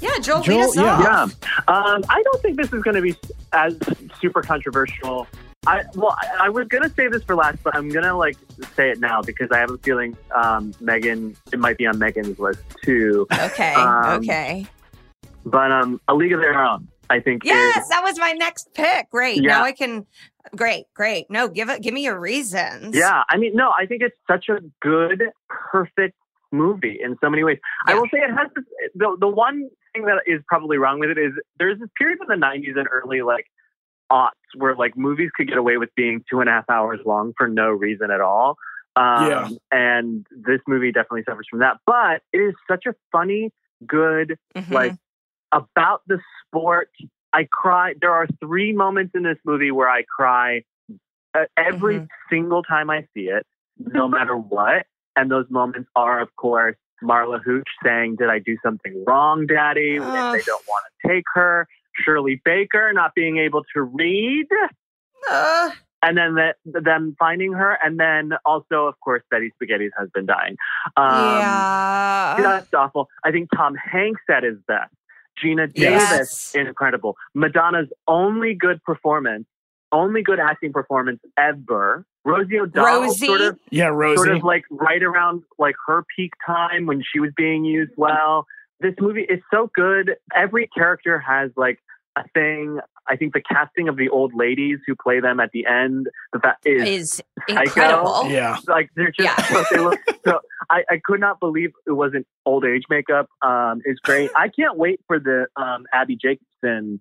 Speaker 2: Yeah, Joel,
Speaker 3: Joel,
Speaker 2: lead us
Speaker 3: yeah.
Speaker 2: off.
Speaker 4: Yeah. Um, I don't think this is going to be as super controversial. I well, I, I was going to say this for last, but I'm going to like say it now because I have a feeling um, Megan it might be on Megan's list too.
Speaker 2: Okay,
Speaker 4: Um,
Speaker 2: okay.
Speaker 4: But um, A League of Their Own, I think.
Speaker 2: Yes,
Speaker 4: is,
Speaker 2: that was my next pick. Great.
Speaker 4: Yeah.
Speaker 2: Now I can. Great, great. No, give it. Give me your reasons.
Speaker 4: yeah. I mean, no, I think it's such a good, perfect movie in so many ways. I will say it has this, the the one thing that is probably wrong with it is there's this period in the '90s and early like aughts where like movies could get away with being two and a half hours long for no reason at all. Um,
Speaker 3: Yeah.
Speaker 4: And this movie definitely suffers from that. But it is such a funny, good,
Speaker 2: Mhm.
Speaker 4: like about the sport. I cry. There are three moments in this movie where I cry uh, every
Speaker 2: Mhm.
Speaker 4: single time I see it, no matter what. And those moments are, of course, Marla Hooch saying, "Did I do something wrong, Daddy?" When
Speaker 2: Ugh.
Speaker 4: they don't want to take her. Shirley Baker not being able to read,
Speaker 2: Uh,
Speaker 4: and then the, them finding her, and then also, of course, Betty Spaghetti's husband dying. Um,
Speaker 2: yeah.
Speaker 4: just awful. I think Tom Hanks at his best. Geena
Speaker 2: Yes.
Speaker 4: Davis, incredible. Madonna's only good performance, only good acting performance ever. Rosie O'Donnell,
Speaker 2: Rosie?
Speaker 4: sort of,
Speaker 3: Yeah, Rosie.
Speaker 4: sort of like right around like her peak time when she was being used well. This movie is so good. Every character has like a thing. I think the casting of the old ladies who play them at the end, the fact is
Speaker 2: is incredible.
Speaker 3: yeah.
Speaker 4: like they're just
Speaker 2: Yeah.
Speaker 4: so they look so I, I could not believe it wasn't old age makeup um is great i can't wait for the um abbi jacobson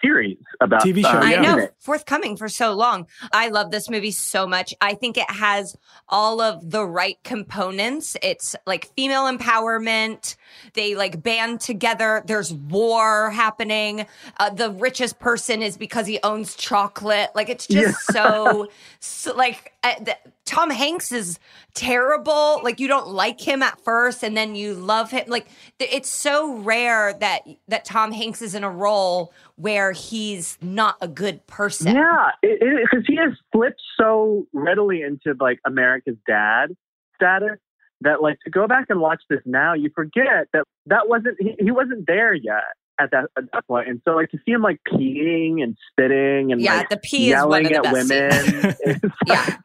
Speaker 4: series about
Speaker 3: TV show,
Speaker 4: uh,
Speaker 2: I know, forthcoming for so long. I love this movie so much. I think it has all of the right components. It's like female empowerment. They like band together. There's war happening. Uh, the richest person is because he owns chocolate. Like it's just so, so like uh, the, Tom Hanks is terrible. Like you don't like him at first, and then you love him. Like th- it's so rare that that Tom Hanks is in a role where he's not a good person.
Speaker 4: yeah because he has flipped so readily into like america's dad status that like to go back and watch this now you forget that that wasn't he, he wasn't there yet at that at that point and so like to see him like peeing and spitting and
Speaker 2: Yeah,
Speaker 4: like
Speaker 2: the pee is one
Speaker 4: yelling
Speaker 2: of the
Speaker 4: at
Speaker 2: best
Speaker 4: women
Speaker 2: Yeah.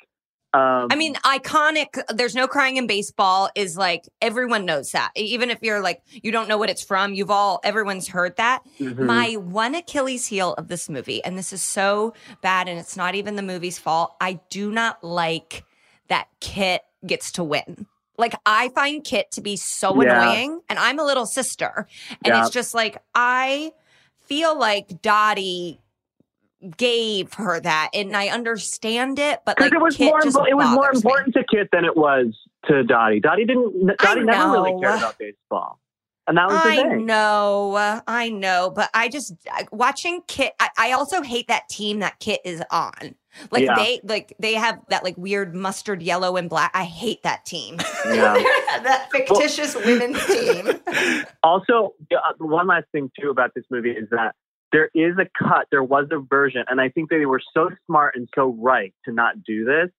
Speaker 4: Um,
Speaker 2: I mean, iconic. There's no crying in baseball is like everyone knows that. Even if you're like you don't know what it's from, you've all everyone's heard that.
Speaker 4: mhm.
Speaker 2: My one Achilles heel of this movie, and this is so bad, and it's not even the movie's fault. I do not like that Kit gets to win. Like I find Kit to be so
Speaker 4: Yeah.
Speaker 2: annoying, and I'm a little sister, and
Speaker 4: Yeah.
Speaker 2: it's just like I feel like Dottie gave her that, and I understand it, but like
Speaker 4: it was
Speaker 2: Kit
Speaker 4: more
Speaker 2: just
Speaker 4: it was more
Speaker 2: bothers me.
Speaker 4: important to Kit than it was to Dottie. Dottie didn't.
Speaker 2: I
Speaker 4: Dottie never really cared about baseball, and that was the
Speaker 2: I know, uh, I know, but I just I- watching Kit. I, I also hate that team that Kit is on. Like
Speaker 4: Yeah.
Speaker 2: they like they have that like weird mustard yellow and black. I hate that team.
Speaker 4: Yeah.
Speaker 2: that fictitious women's team.
Speaker 4: Also, uh, one last thing too about this movie is that there is a cut. There was a version, and I think they were so smart and so right to not do this,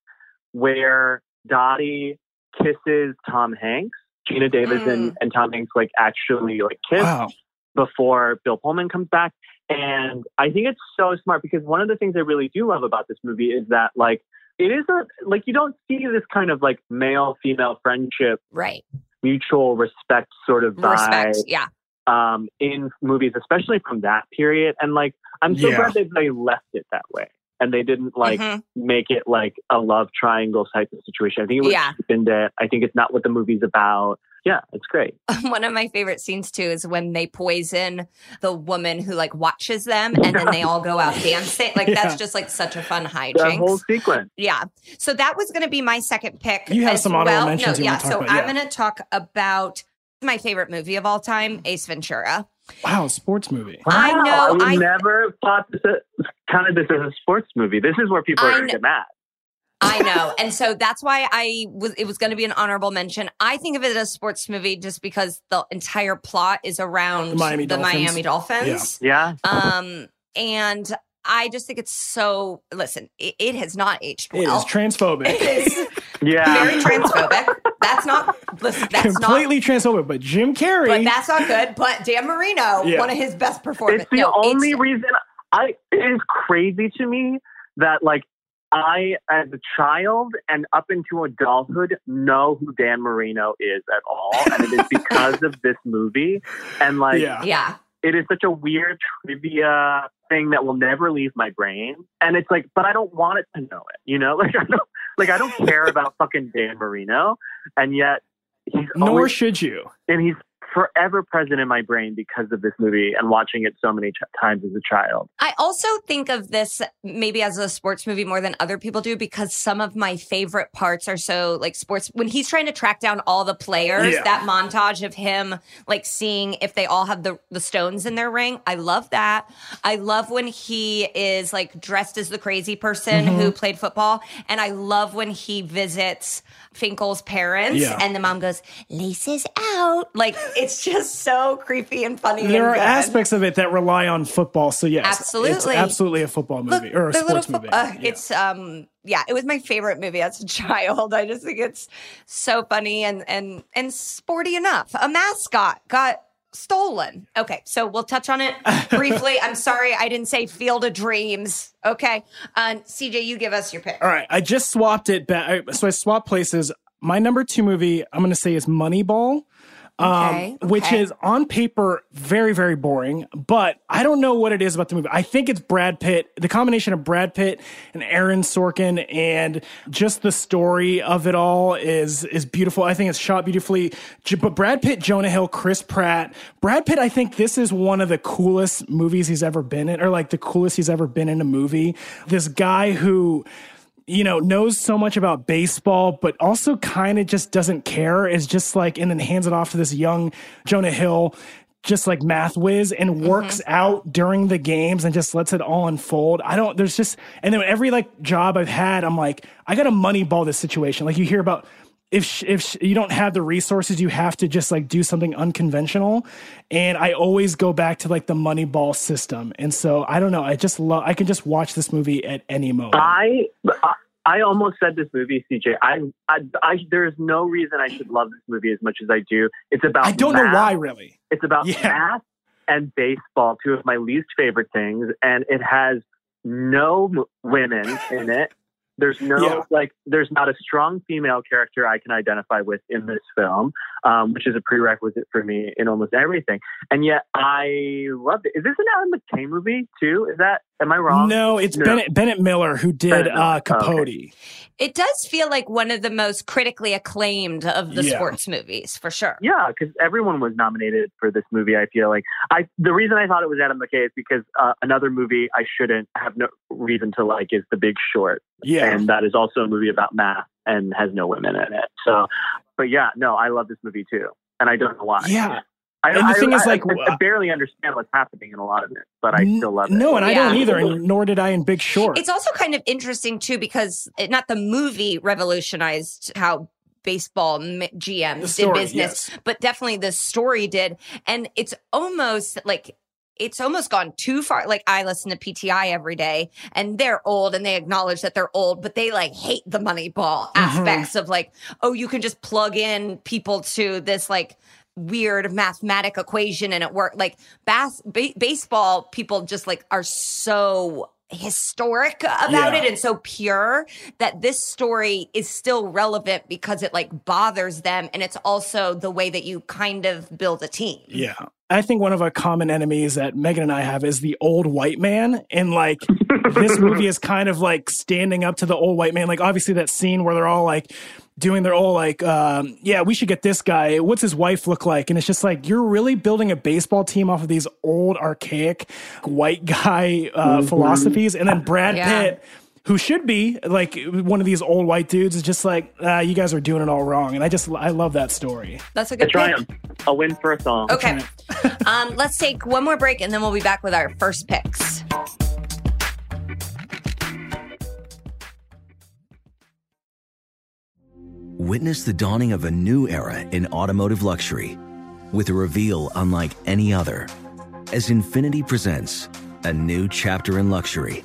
Speaker 4: where Dottie kisses Tom Hanks. Geena Davis and, mm. and Tom Hanks like actually like kiss
Speaker 3: Wow.
Speaker 4: before Bill Pullman comes back. And I think it's so smart because one of the things I really do love about this movie is that like it is a like you don't see this kind of like male female friendship,
Speaker 2: Right.
Speaker 4: mutual respect sort of vibe
Speaker 2: Respect. Yeah.
Speaker 4: Um, in movies, especially from that period. And like I'm so
Speaker 3: Yeah.
Speaker 4: glad that they left it that way. And they didn't like
Speaker 2: Mhm.
Speaker 4: make it like a love triangle type of situation. I think it was
Speaker 2: Yeah.
Speaker 4: deepened it. I think it's not what the movie's about. Yeah, it's great.
Speaker 2: One of my favorite scenes too is when they poison the woman who like watches them and then they all go out dancing. Like
Speaker 3: Yeah.
Speaker 2: that's just like such a fun
Speaker 4: That
Speaker 2: hijinks.
Speaker 4: whole sequence.
Speaker 2: Yeah. So that was going to be my second pick.
Speaker 3: You have
Speaker 2: as
Speaker 3: some honorable
Speaker 2: well.
Speaker 3: mentions
Speaker 2: No,
Speaker 3: you
Speaker 2: yeah.
Speaker 3: talk
Speaker 2: so
Speaker 3: about,
Speaker 2: I'm going to talk about my favorite movie of all time, Ace Ventura.
Speaker 3: Wow, sports movie.
Speaker 2: I know,
Speaker 4: I
Speaker 2: I-
Speaker 4: never thought this counted this as a sports movie. This is where people
Speaker 2: I
Speaker 4: are going to get mad.
Speaker 2: I know. and so that's why I was it was going to be an honorable mention. I think of it as a sports movie just because the entire plot is around
Speaker 3: The Miami
Speaker 2: the
Speaker 3: Dolphins.
Speaker 2: Miami Dolphins.
Speaker 4: Yeah.
Speaker 2: Um and I just think it's so. Listen, it, it has not aged
Speaker 3: It
Speaker 2: well.
Speaker 3: is transphobic.
Speaker 2: It is
Speaker 4: Yeah.
Speaker 2: very transphobic. That's not. Listen, that's not.
Speaker 3: Completely transphobic. But Jim Carrey.
Speaker 2: But that's not good. But Dan Marino,
Speaker 3: Yeah.
Speaker 2: one of his best performances.
Speaker 4: It's the
Speaker 2: No,
Speaker 4: only
Speaker 2: it's-
Speaker 4: reason I it is crazy to me that like I as a child and up into adulthood know who Dan Marino is at all. And it is because of this movie. And like
Speaker 3: yeah.
Speaker 2: Yeah.
Speaker 4: it is such a weird trivia thing that will never leave my brain. And it's like, but I don't want it to know it, you know? Like I don't like I don't care about fucking Dan Marino. And yet he's
Speaker 3: Nor
Speaker 4: always,
Speaker 3: should you.
Speaker 4: and he's forever present in my brain because of this movie and watching it so many ch- times as a child.
Speaker 2: I also think of this maybe as a sports movie more than other people do because some of my favorite parts are so like sports when he's trying to track down all the players,
Speaker 3: Yeah.
Speaker 2: that montage of him like seeing if they all have the the stones in their ring. I love that. I love when he is like dressed as the crazy person
Speaker 3: Mm-hmm.
Speaker 2: who played football and I love when he visits Finkel's parents
Speaker 3: Yeah.
Speaker 2: and the mom goes, "Laces out." Like it's just so creepy and funny.
Speaker 3: There
Speaker 2: and
Speaker 3: are
Speaker 2: good.
Speaker 3: aspects of it that rely on football. So yes, it's
Speaker 2: Absolutely.
Speaker 3: absolutely a football movie
Speaker 2: Look,
Speaker 3: or a sports
Speaker 2: fo-
Speaker 3: movie.
Speaker 2: uh,
Speaker 3: Yeah.
Speaker 2: It's um yeah, it was my favorite movie as a child. I just think it's so funny and and and sporty enough. A mascot got stolen. Okay, so we'll touch on it briefly. I'm sorry I didn't say Field of Dreams. Okay, uh, CJ, you give us your pick.
Speaker 3: All right, I just swapped it back. So I swapped places. My number two movie, I'm going to say, is Moneyball. Um,
Speaker 2: Okay,
Speaker 3: which
Speaker 2: okay.
Speaker 3: is on paper very, very boring, but I don't know what it is about the movie. I think it's Brad Pitt, the combination of Brad Pitt and Aaron Sorkin and just the story of it all is, is beautiful. I think it's shot beautifully. But Brad Pitt, Jonah Hill, Chris Pratt, Brad Pitt, I think this is one of the coolest movies he's ever been in, or like the coolest he's ever been in a movie. This guy who, you know, knows so much about baseball, but also kind of just doesn't care. Is just like, and then hands it off to this young Jonah Hill, just like math whiz, and mm-hmm. works out during the games and just lets it all unfold. I don't, there's just, and then every like job I've had, I'm like, I got to moneyball this situation. Like you hear about, if sh- if sh- you don't have the resources, you have to just like do something unconventional. And I always go back to like the Moneyball system. And so I don't know. I just love. I can just watch this movie at any moment.
Speaker 4: I I- I almost said this movie, CJ. I, I, I there's no reason I should love this movie as much as I do. It's about
Speaker 3: I don't know why, really.
Speaker 4: It's about
Speaker 3: Yeah.
Speaker 4: math and baseball, two of my least favorite things, and it has no women in it. There's no
Speaker 3: Yeah.
Speaker 4: like, there's not a strong female character I can identify with in this film, um, which is a prerequisite for me in almost everything. And yet, I loved it. Is this an Adam McKay movie too? Is that? Am I wrong?
Speaker 3: No, it's
Speaker 4: No.
Speaker 3: Bennett Bennett Miller who did
Speaker 4: Bennett Miller.
Speaker 3: uh,
Speaker 4: Oh, okay.
Speaker 3: Capote.
Speaker 2: It does feel like one of the most critically acclaimed of the
Speaker 3: Yeah.
Speaker 2: sports movies, for sure.
Speaker 4: Yeah, because everyone was nominated for this movie. I feel like I the reason I thought it was Adam McKay is because uh, another movie I shouldn't have no reason to like is The Big Short,
Speaker 3: Yeah.
Speaker 4: and that is also a movie about math and has no women in it. So, but yeah, no, I love this movie too, and I don't know why.
Speaker 3: Yeah.
Speaker 4: I,
Speaker 3: And the
Speaker 4: I-
Speaker 3: thing is,
Speaker 4: I-
Speaker 3: like,
Speaker 4: I, I uh, barely understand what's happening in a lot of it, but I still love it.
Speaker 3: No, and I don't either, and nor did I in Big Short.
Speaker 2: It's also kind of interesting too because it, not the movie revolutionized how baseball GMs
Speaker 3: story,
Speaker 2: did business,
Speaker 3: yes.
Speaker 2: but definitely the story did, and it's almost like. It's almost gone too far. Like I listen to PTI every day and they're old and they acknowledge that they're old, but they like hate the money ball
Speaker 3: Mm-hmm.
Speaker 2: aspects of like, oh, you can just plug in people to this like weird mathematic equation and it work like bas- ba- baseball people just like are so historic about
Speaker 3: Yeah.
Speaker 2: it and so pure that this story is still relevant because it like bothers them and it's also the way that you kind of build a team
Speaker 3: Yeah. I think one of our common enemies that Megan and I have is the old white man. And like this movie is kind of like standing up to the old white man. Like obviously that scene where they're all like doing their all like, um, yeah, we should get this guy. What's his wife look like? And it's just like, you're really building a baseball team off of these old archaic white guy uh, philosophies. And then Brad
Speaker 2: Yeah.
Speaker 3: Pitt who should be like one of these old white dudes is just like, uh, you guys are doing it all wrong. And I just, I love that story.
Speaker 2: that's a
Speaker 4: A
Speaker 2: good pick.
Speaker 4: triumph, a win for us all.
Speaker 2: okay um let's take one more break and then we'll be back with our first picks
Speaker 7: Witness the dawning of a new era in automotive luxury with a reveal unlike any other as INFINITI presents a new chapter in luxury.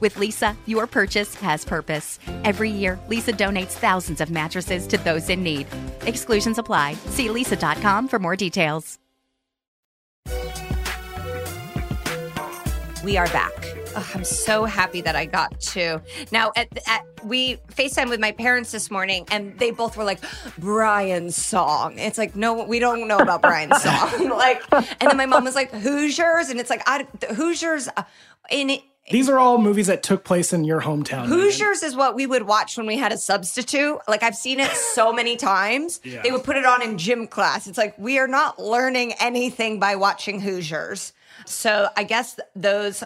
Speaker 6: With Leesa, your purchase has purpose. Every year, Leesa donates thousands of mattresses to those in need. Exclusions apply. See leesa.com for more details.
Speaker 2: We are back. Ugh, I'm so happy that I got to. Now, at, at, we FaceTime with my parents this morning, and they both were like, Brian's song. It's like, no, we don't know about Brian's song. like, and then my mom was like, Hoosiers, and it's like, I, Hoosiers uh, in
Speaker 3: these are all movies that took place in your hometown.
Speaker 2: Hoosiers is what we would watch when we had a substitute. Like I've seen it so many times. Yeah. They would put it on in gym class. It's like we are not learning anything by watching Hoosiers. So I guess those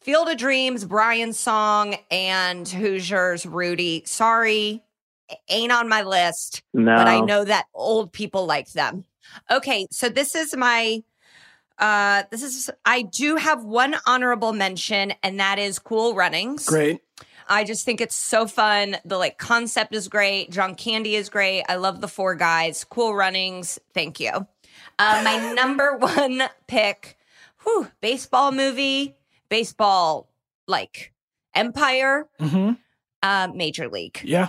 Speaker 2: Field of Dreams, Brian's song, and Hoosiers, Rudy. Sorry, ain't on my list.
Speaker 4: No.
Speaker 2: But I know that old people like them. Okay, so this is my uh this is I do have one honorable mention, and that is Cool Runnings.
Speaker 3: Great.
Speaker 2: I just think it's so fun. The like concept is great. John Candy is great. I love the four guys. Cool Runnings. Thank you. Uh, my number one pick whew, baseball movie, baseball like empire,
Speaker 3: mm-hmm.
Speaker 2: uh, Major League.
Speaker 3: Yeah.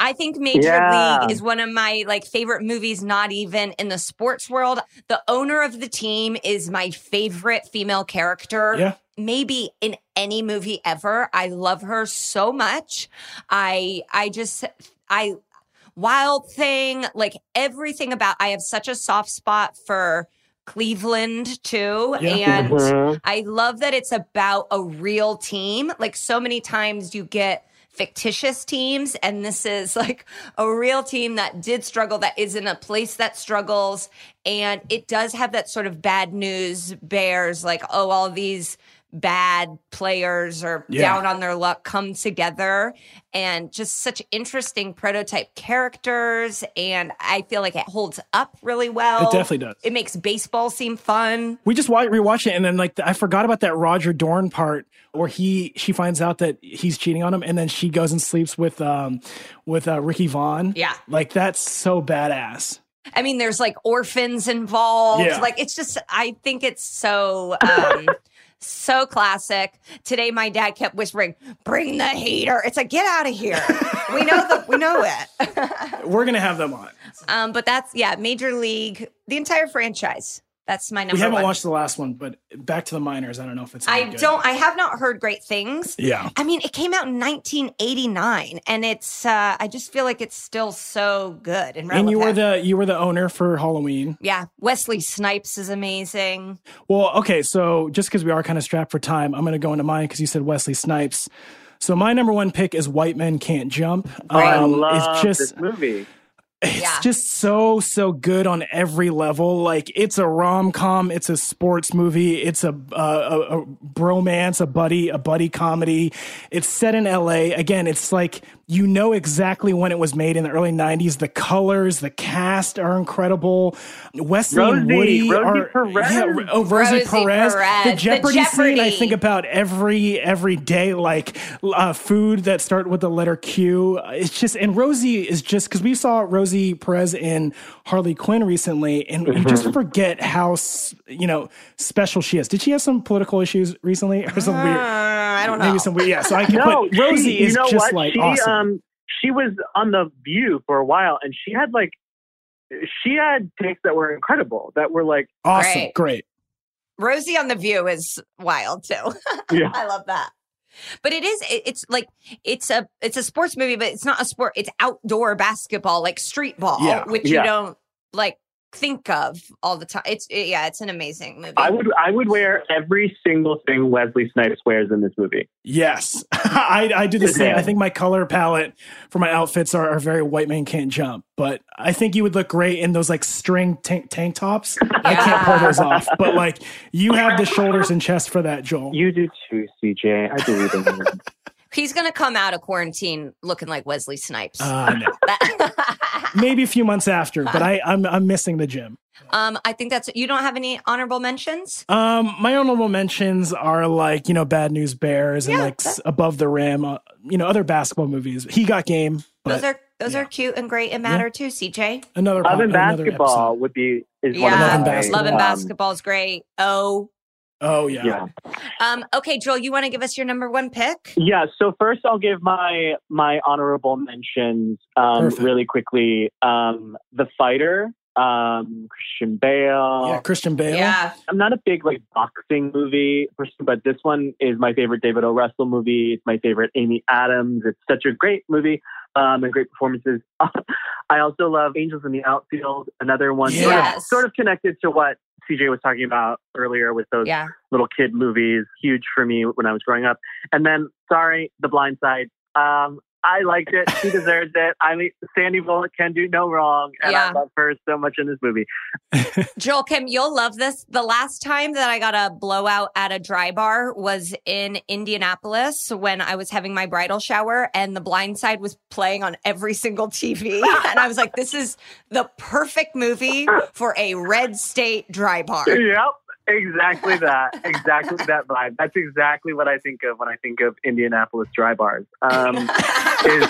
Speaker 2: I think Major
Speaker 4: Yeah.
Speaker 2: League is one of my like favorite movies, not even in the sports world. The owner of the team is my favorite female character.
Speaker 3: Yeah.
Speaker 2: Maybe in any movie ever. I love her so much. I I just I Wild Thing, like everything about I have such a soft spot for Cleveland too.
Speaker 3: Yeah.
Speaker 2: And
Speaker 4: Mhm.
Speaker 2: I love that it's about a real team. Like so many times you get fictitious teams and this is like a real team that did struggle that is in a place that struggles and it does have that sort of bad news bears like oh all these bad players or
Speaker 3: Yeah.
Speaker 2: down on their luck come together and just such interesting prototype characters and I feel like it holds up really well.
Speaker 3: It definitely does.
Speaker 2: It makes baseball seem fun.
Speaker 3: We just wa- rewatched it, and then like I forgot about that Roger Dorn part where he she finds out that he's cheating on him, and then she goes and sleeps with um with uh, Ricky Vaughn.
Speaker 2: Yeah.
Speaker 3: like that's so badass.
Speaker 2: I mean, there's like orphans involved.
Speaker 3: Yeah.
Speaker 2: Like it's just, I think it's so, um, so classic. Today, my dad kept whispering, "Bring the heater." It's like, get out of here. we know the, we know it.
Speaker 3: We're gonna have them on.
Speaker 2: um, but that's yeah, Major League, the entire franchise. That's my number.
Speaker 3: we haven't
Speaker 2: one.
Speaker 3: watched the last one, but back to the minors. I don't know if it's.
Speaker 2: I
Speaker 3: good.
Speaker 2: don't. I have not heard great things.
Speaker 3: Yeah.
Speaker 2: I mean, it came out in 1989, and it's. uh I just feel like it's still so good and relevant.
Speaker 3: And you were the you were the owner for Halloween.
Speaker 2: yeah. Wesley Snipes is amazing.
Speaker 3: Well, okay, so just because we are kind of strapped for time, I'm going to go into mine because you said Wesley Snipes. So my number one pick is White Men Can't Jump.
Speaker 4: I
Speaker 3: Um,
Speaker 4: love
Speaker 3: it's just
Speaker 4: this movie.
Speaker 3: It's
Speaker 2: Yeah.
Speaker 3: just so so good on every level. Like it's a rom-com it's a sports movie it's a, a, a, a bromance a buddy a buddy comedy. It's set in la again it's like you know exactly when it was made in the early 90s the colors the cast are incredible. Wesley and
Speaker 4: Rosie,
Speaker 3: woody
Speaker 4: Rosie
Speaker 3: are
Speaker 4: Perez.
Speaker 3: yeah, oh, rosie,
Speaker 2: Rosie
Speaker 3: perez.
Speaker 2: Perez,
Speaker 3: the
Speaker 2: the
Speaker 3: jeopardy, scene i think about every every day like uh, food that start with the letter q. It's just and rosie is just because we saw rosie perez in harley quinn recently and you just forget how you know special she is. Did she have some political issues recently? Or some
Speaker 2: Uh,
Speaker 3: weird
Speaker 2: I don't know.
Speaker 3: maybe some weird yeah so i can
Speaker 4: No,
Speaker 3: but rosie
Speaker 4: she,
Speaker 3: is
Speaker 4: you know
Speaker 3: just
Speaker 4: what?
Speaker 3: like
Speaker 4: she,
Speaker 3: awesome
Speaker 4: Um, she was on the View for a while, and she had like, she had takes that were incredible. That were like,
Speaker 3: awesome
Speaker 2: Great.
Speaker 3: great
Speaker 2: Rosie on the View is wild too.
Speaker 4: Yeah.
Speaker 2: I love that. But it is. It's like it's a it's a sports movie, but it's not a sport. It's outdoor basketball, like street ball,
Speaker 3: Yeah.
Speaker 2: which you don't like think of all the time. It's it- yeah, it's an amazing movie.
Speaker 4: I would, I would wear every single thing Wesley Snipes wears in this movie.
Speaker 3: yes I, I do the same i think my color palette for my outfits are, are very white man can't jump but i think you would look great in those like string tank, tank tops i can't pull those off but like you have the shoulders and chest for that joel
Speaker 4: You do too, CJ. I believe in you.
Speaker 2: He's gonna come out of quarantine looking like Wesley Snipes.
Speaker 3: Uh, no. maybe a few months after, but I, I'm I'm missing the gym.
Speaker 2: um, I think that's you don't have any honorable mentions.
Speaker 3: Um, my honorable mentions are like you know Bad News Bears and
Speaker 2: Yeah,
Speaker 3: like s Above the Rim, uh, you know other basketball movies. He got game, but
Speaker 2: those are those are cute and great and matter too. CJ.
Speaker 3: another
Speaker 4: Love and
Speaker 3: another
Speaker 4: basketball
Speaker 3: episode.
Speaker 4: would be is one
Speaker 2: Yeah,
Speaker 4: of
Speaker 3: Love and
Speaker 4: my,
Speaker 3: Basketball.
Speaker 2: Love and
Speaker 4: um,
Speaker 2: basketball is great. Oh,
Speaker 3: Oh yeah.
Speaker 4: Yeah.
Speaker 2: um, okay, Joel, you want to give us your number one pick?
Speaker 4: Yeah. So first, I'll give my my honorable mentions um,
Speaker 3: Perfect.
Speaker 4: really quickly. Um, the fighter, um, Christian Bale.
Speaker 3: Yeah, Christian Bale.
Speaker 2: Yeah,
Speaker 4: I'm not a big like boxing movie person, but this one is my favorite David O. Russell movie. It's my favorite Amy Adams. It's such a great movie um, and great performances. I also love Angels in the Outfield, another one sort, of,
Speaker 2: Yes.
Speaker 4: sort of connected to what CJ was talking about earlier with those
Speaker 2: yeah.
Speaker 4: little kid movies. Huge for me when I was growing up. And then, sorry, The Blind Side. Um, I liked it. She deserves it. I mean, Sandy Bullock can do no wrong, and
Speaker 2: Yeah.
Speaker 4: I love her so much in this movie.
Speaker 2: Joel Kim, you'll love this. The last time that I got a blowout at a dry bar was in Indianapolis when I was having my bridal shower and The Blind Side was playing on every single TV. and I was like, this is the perfect movie for a red state dry bar.
Speaker 4: Yep, exactly that. Exactly that vibe. That's exactly what I think of when I think of Indianapolis dry bars. Um, is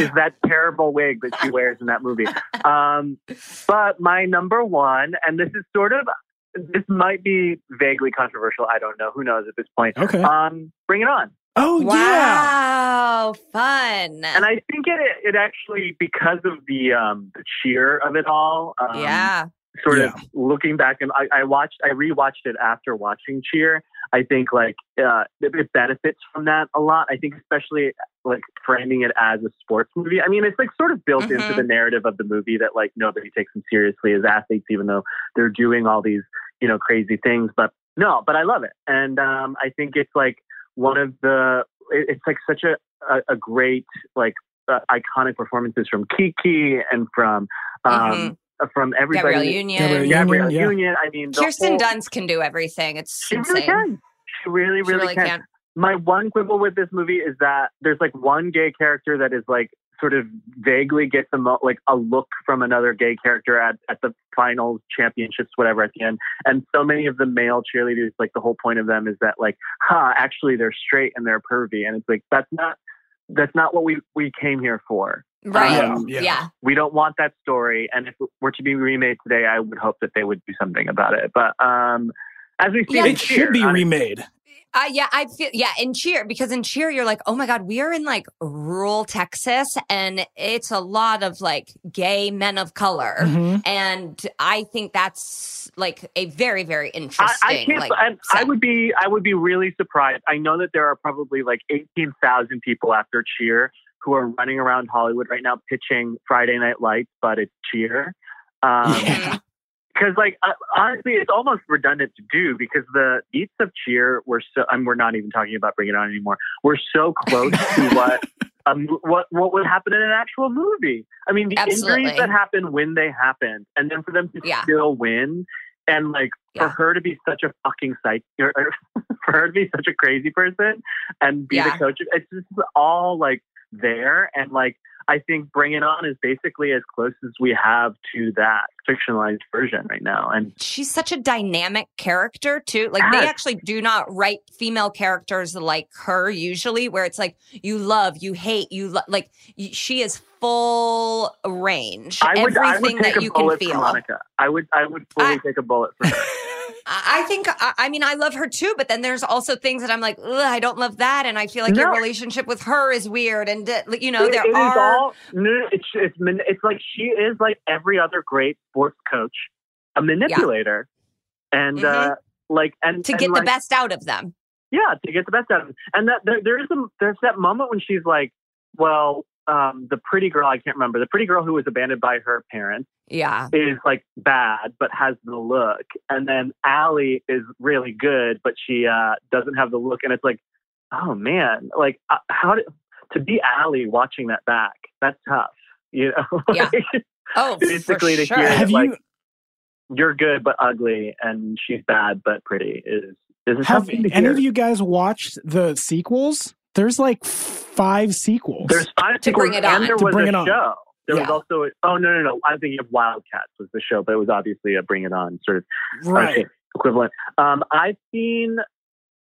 Speaker 4: is that terrible wig that she wears in that movie? Um, but my number one, and this is sort of this might be vaguely controversial. I don't know. Who knows at this point?
Speaker 3: Okay.
Speaker 4: Um, bring it on.
Speaker 3: oh yeah.
Speaker 2: wow, fun.
Speaker 4: And I think it it actually because of the um, the cheer of it all. Um,
Speaker 2: yeah.
Speaker 4: Sort
Speaker 3: Yeah.
Speaker 4: of looking back and I, I watched I rewatched it after watching Cheer. I think like uh, it, it benefits from that a lot. I think especially like framing it as a sports movie. I mean, it's like sort of built into
Speaker 2: Mhm.
Speaker 4: the narrative of the movie that like nobody takes them seriously as athletes, even though they're doing all these you know crazy things. But no, but I love it, and um, I think it's like one of the it, it's like such a a, a great like uh, iconic performances from Keke and from um, from everybody.
Speaker 2: Gabrielle Union.
Speaker 3: Gabrielle
Speaker 4: Gabrielle
Speaker 3: Union, yeah.
Speaker 4: Union. I mean,
Speaker 2: Kirsten
Speaker 4: whole-
Speaker 2: Dunst can do everything. It's
Speaker 4: She really can. She really,
Speaker 2: She
Speaker 4: really,
Speaker 2: really
Speaker 4: can.
Speaker 2: can.
Speaker 4: My one quibble with this movie is that there's like one gay character that is like sort of vaguely gets a mo- like a look from another gay character at, at the finals championships whatever at the end and so many of the male cheerleaders like the whole point of them is that like ha actually they're straight and they're pervy and it's like that's not that's not what we we came here for
Speaker 2: Right.
Speaker 4: Um,
Speaker 3: Yeah.
Speaker 2: yeah.
Speaker 4: we don't want that story. And if it were to be remade today, I would hope that they would do something about it. But um, as we see,
Speaker 2: Yeah,
Speaker 3: It
Speaker 4: Cheer,
Speaker 3: should be
Speaker 4: I-
Speaker 3: remade.
Speaker 2: Uh, yeah, I feel yeah in cheer because in cheer you're like, oh my god, we are in like rural Texas and it's a lot of like gay men of color,
Speaker 3: Mhm.
Speaker 2: and I think that's like a very very interesting.
Speaker 4: I can't.
Speaker 2: like,
Speaker 4: I, I would be. I would be really surprised. I know that there are probably like eighteen thousand people after Cheer who are running around Hollywood right now pitching Friday Night Lights, but it's Cheer. Um,
Speaker 3: Yeah.
Speaker 4: Because, like, uh, honestly, it's almost redundant to do because the beats of Cheer were so, and we're not even talking about Bring It On anymore. We're so close to what um, what what would happen in an actual movie. I mean, the
Speaker 2: Absolutely.
Speaker 4: injuries that happen when they happen, and then for them to
Speaker 2: Yeah.
Speaker 4: still win, and like for her to be such a fucking psych, or, or for her to be such a crazy person and be
Speaker 2: Yeah.
Speaker 4: the coach, it's just all like there, and like. I think Bring It On is basically as close as we have to that fictionalized version right now. And
Speaker 2: she's such a dynamic character too. Like they actually do not write female characters like her usually, where it's like you love, you hate, you lo- like she is full range.
Speaker 4: I would, I would
Speaker 2: Everything
Speaker 4: take
Speaker 2: that
Speaker 4: a
Speaker 2: you can
Speaker 4: bullet for
Speaker 2: feel.
Speaker 4: Monica. I would, I would fully
Speaker 2: I-
Speaker 4: take a bullet for her.
Speaker 2: I think, I mean, I love her too, but then there's also things that I'm like, Ugh, I don't love that. And I feel like your relationship with her is weird. And, you know,
Speaker 4: It-
Speaker 2: there
Speaker 4: it
Speaker 2: are.
Speaker 4: all no, no, it's it's it's like she is like every other great sports coach, a manipulator, and uh, like and
Speaker 2: Mm-hmm. to
Speaker 4: and,
Speaker 2: get
Speaker 4: like,
Speaker 2: the best out of them.
Speaker 4: Yeah, to get the best out of them, And that there, there is a there's that moment when she's like, well, um, the pretty girl I can't remember the pretty girl who was abandoned by her parents
Speaker 2: Yeah.
Speaker 4: is like bad but has the look, and then Allie is really good but she uh, doesn't have the look, and it's like, oh man, like uh, how did to be Allie watching that back? That's tough, you know.
Speaker 2: Yeah. Oh,
Speaker 4: Basically,
Speaker 2: for
Speaker 4: to
Speaker 2: sure.
Speaker 4: hear
Speaker 3: Have
Speaker 4: like
Speaker 3: you
Speaker 4: you're good but ugly, and she's bad but pretty is is a tough
Speaker 3: have any
Speaker 4: hear.
Speaker 3: of you guys watched the sequels? There's like five sequels.
Speaker 4: There's five
Speaker 2: To bring
Speaker 4: sequels,
Speaker 2: it on.
Speaker 4: and there
Speaker 3: To
Speaker 4: was
Speaker 3: bring
Speaker 4: a
Speaker 3: it on.
Speaker 4: show. There was also a, oh no no no I think thinking of Wildcats was the show, but it was obviously a Bring It On sort of
Speaker 3: right.
Speaker 4: equivalent. Um, I've seen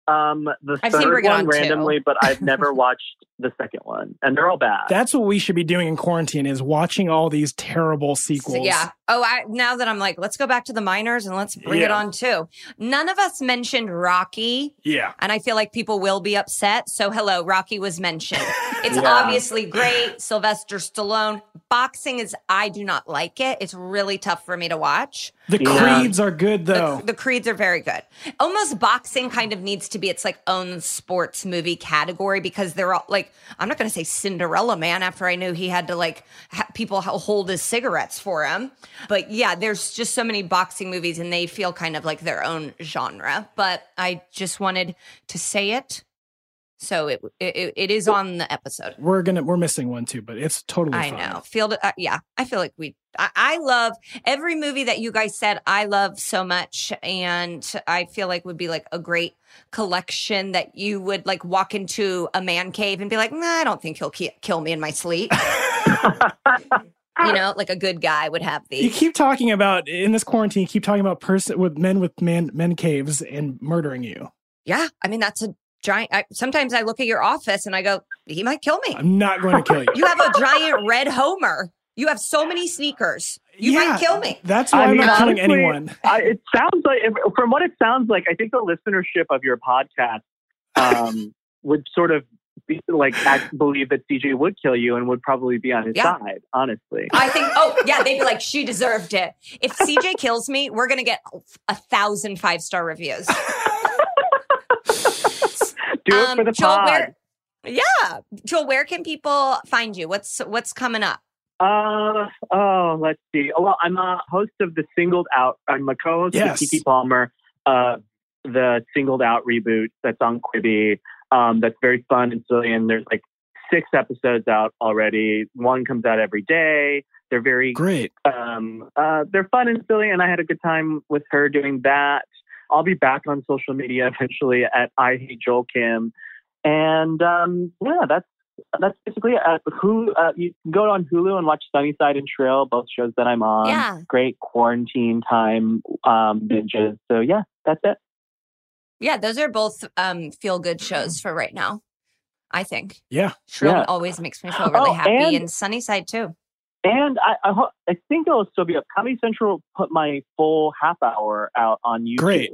Speaker 4: um the
Speaker 2: I've
Speaker 4: third
Speaker 2: Bring
Speaker 4: one
Speaker 2: On, too.
Speaker 4: randomly, but I've never watched the second one, and they're all bad.
Speaker 3: That's what we should be doing in quarantine is watching all these terrible sequels.
Speaker 2: So, yeah. Oh, I now that I'm like, let's go back to the minors and let's bring it on too. None of us mentioned Rocky,
Speaker 3: Yeah.
Speaker 2: and I feel like people will be upset. So, hello, Rocky was mentioned. It's
Speaker 4: Yeah.
Speaker 2: obviously great. Sylvester Stallone. Boxing is, I do not like it. It's really tough for me to watch.
Speaker 3: The
Speaker 4: Yeah.
Speaker 3: creeds are good though.
Speaker 2: the creeds are very good. Almost boxing kind of needs to be its like own sports movie category because they're all like I'm not going to say Cinderella Man after I knew he had to like ha- people hold his cigarettes for him. But yeah, there's just so many boxing movies and they feel kind of like their own genre. But I just wanted to say it. So it it, it is on the episode.
Speaker 3: we're gonna we're missing one too, but it's totally
Speaker 2: I
Speaker 3: fine.
Speaker 2: know. Feel uh, yeah. I feel like we. I, I love every movie that you guys said. I love so much, and I feel like would be like a great collection that you would like walk into a man cave and be like, Nah, I don't think he'll ki- kill me in my sleep. you know, like a good guy would have these.
Speaker 3: You keep talking about in this quarantine. You keep talking about person with men with man men caves and murdering you.
Speaker 2: Yeah, I mean that's a giant. I, sometimes I look at your office and I go, he might kill me.
Speaker 3: I'm not going to kill you.
Speaker 2: You have a giant red Homer. You have so many sneakers. You
Speaker 3: Yeah,
Speaker 2: might kill me.
Speaker 3: That's why
Speaker 4: I
Speaker 3: I'm
Speaker 4: mean,
Speaker 3: not killing anyone.
Speaker 4: I, it sounds like, from what it sounds like, I think the listenership of your podcast um, would sort of be, like act, believe that CJ would kill you and would probably be on his
Speaker 2: Yeah.
Speaker 4: side. Honestly,
Speaker 2: I think, oh, yeah, they'd be like, she deserved it. If CJ kills me, we're going to get a thousand five star reviews.
Speaker 4: do it for the
Speaker 2: Um, Joel,
Speaker 4: pod.
Speaker 2: where, yeah. Joel, where can people find you? What's what's coming up?
Speaker 4: Uh oh, let's see. Well, I'm a host of the Singled Out. I'm a co-host
Speaker 3: Yes.
Speaker 4: with Keke Palmer, uh, the Singled Out reboot that's on Quibi. Um, that's very fun and silly, and there's like six episodes out already. One comes out every day. They're very
Speaker 3: Great.
Speaker 4: um, uh, they're fun and silly, and I had a good time with her doing that. I'll be back on social media eventually at I Hate Joel Kim, and um, yeah, that's that's basically it. Uh, who uh, you can go on Hulu and watch Sunnyside and Shrill, both shows that I'm on.
Speaker 2: Yeah.
Speaker 4: great quarantine time um, binges. So yeah, that's it.
Speaker 2: Yeah, those are both um, feel good shows for right now. I think
Speaker 3: Yeah.
Speaker 2: Shrill
Speaker 4: Yeah.
Speaker 2: always makes me feel really
Speaker 4: Oh,
Speaker 2: happy,
Speaker 4: and-
Speaker 2: and, Sunnyside too.
Speaker 4: And I, I, ho- I think it'll still be up. Comedy Central put my full half hour out on YouTube.
Speaker 3: Great.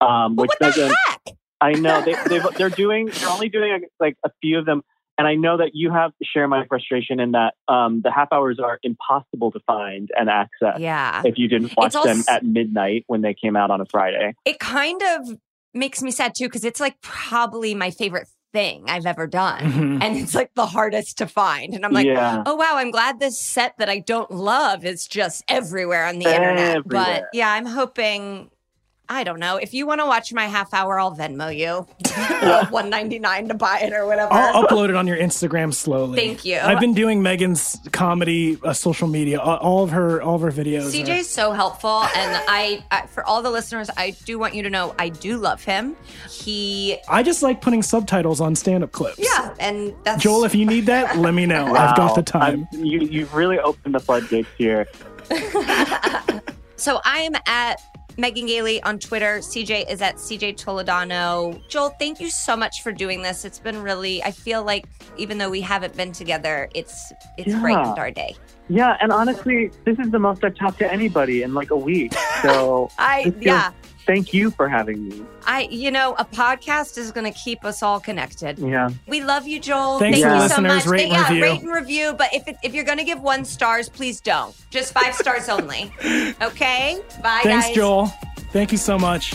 Speaker 4: Um,
Speaker 2: Well,
Speaker 4: which
Speaker 2: what the
Speaker 4: doesn't.
Speaker 2: heck?
Speaker 4: I know they, they've, they're doing. They're only doing like a few of them, and I know that you have to share my frustration in that um, the half hours are impossible to find and access.
Speaker 2: Yeah.
Speaker 4: If you didn't watch
Speaker 2: It's
Speaker 4: them at midnight when they came out on a Friday.
Speaker 2: It kind of makes me sad too because it's like probably my favorite thing I've ever done.
Speaker 3: Mhm.
Speaker 2: And it's like the hardest to find. And I'm like,
Speaker 4: yeah.
Speaker 2: oh wow, I'm glad this set that I don't love is just everywhere on the internet. But yeah, I'm hoping. I don't know. If you want to watch my half hour, I'll Venmo you. One ninety nine to buy it or whatever.
Speaker 3: I'll upload it on your Instagram slowly.
Speaker 2: Thank you.
Speaker 3: I've been doing Megan's comedy uh, social media, uh, all of her, all of her videos.
Speaker 2: CJ is so helpful, and I, I, for all the listeners, I do want you to know I do love him. He,
Speaker 3: I just like putting subtitles on stand-up clips.
Speaker 2: yeah, and that's
Speaker 3: Joel, if you need that, let me know. I've got the time.
Speaker 4: I'm- you, you've really opened the floodgates here.
Speaker 2: So I am at Megan Gailey on Twitter. CJ is at CJ Toledano. Joel, thank you so much for doing this. It's been really. I feel like even though we haven't been together, it's it's
Speaker 4: Yeah.
Speaker 2: brightened our day.
Speaker 4: Yeah, and honestly, this is the most I've talked to anybody in like a week. So
Speaker 2: I yeah.
Speaker 4: Thank you for having me.
Speaker 2: I you know a podcast is going to keep us all connected.
Speaker 4: Yeah.
Speaker 2: We love you, Joel.
Speaker 3: Thanks
Speaker 2: Thank you
Speaker 3: listeners.
Speaker 2: so much.
Speaker 3: Rate
Speaker 2: Thank-
Speaker 3: and
Speaker 2: yeah,
Speaker 3: review.
Speaker 2: rate and review. But if it, if you're going to give one stars, please don't. Just five stars only. Okay. Bye,
Speaker 3: Thanks,
Speaker 2: guys.
Speaker 3: Joel. Thank you so much.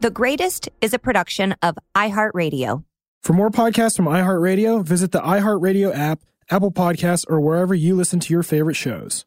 Speaker 2: The Greatest is a production of iHeartRadio.
Speaker 3: For more podcasts from iHeartRadio, visit the iHeartRadio app, Apple Podcasts, or wherever you listen to your favorite shows.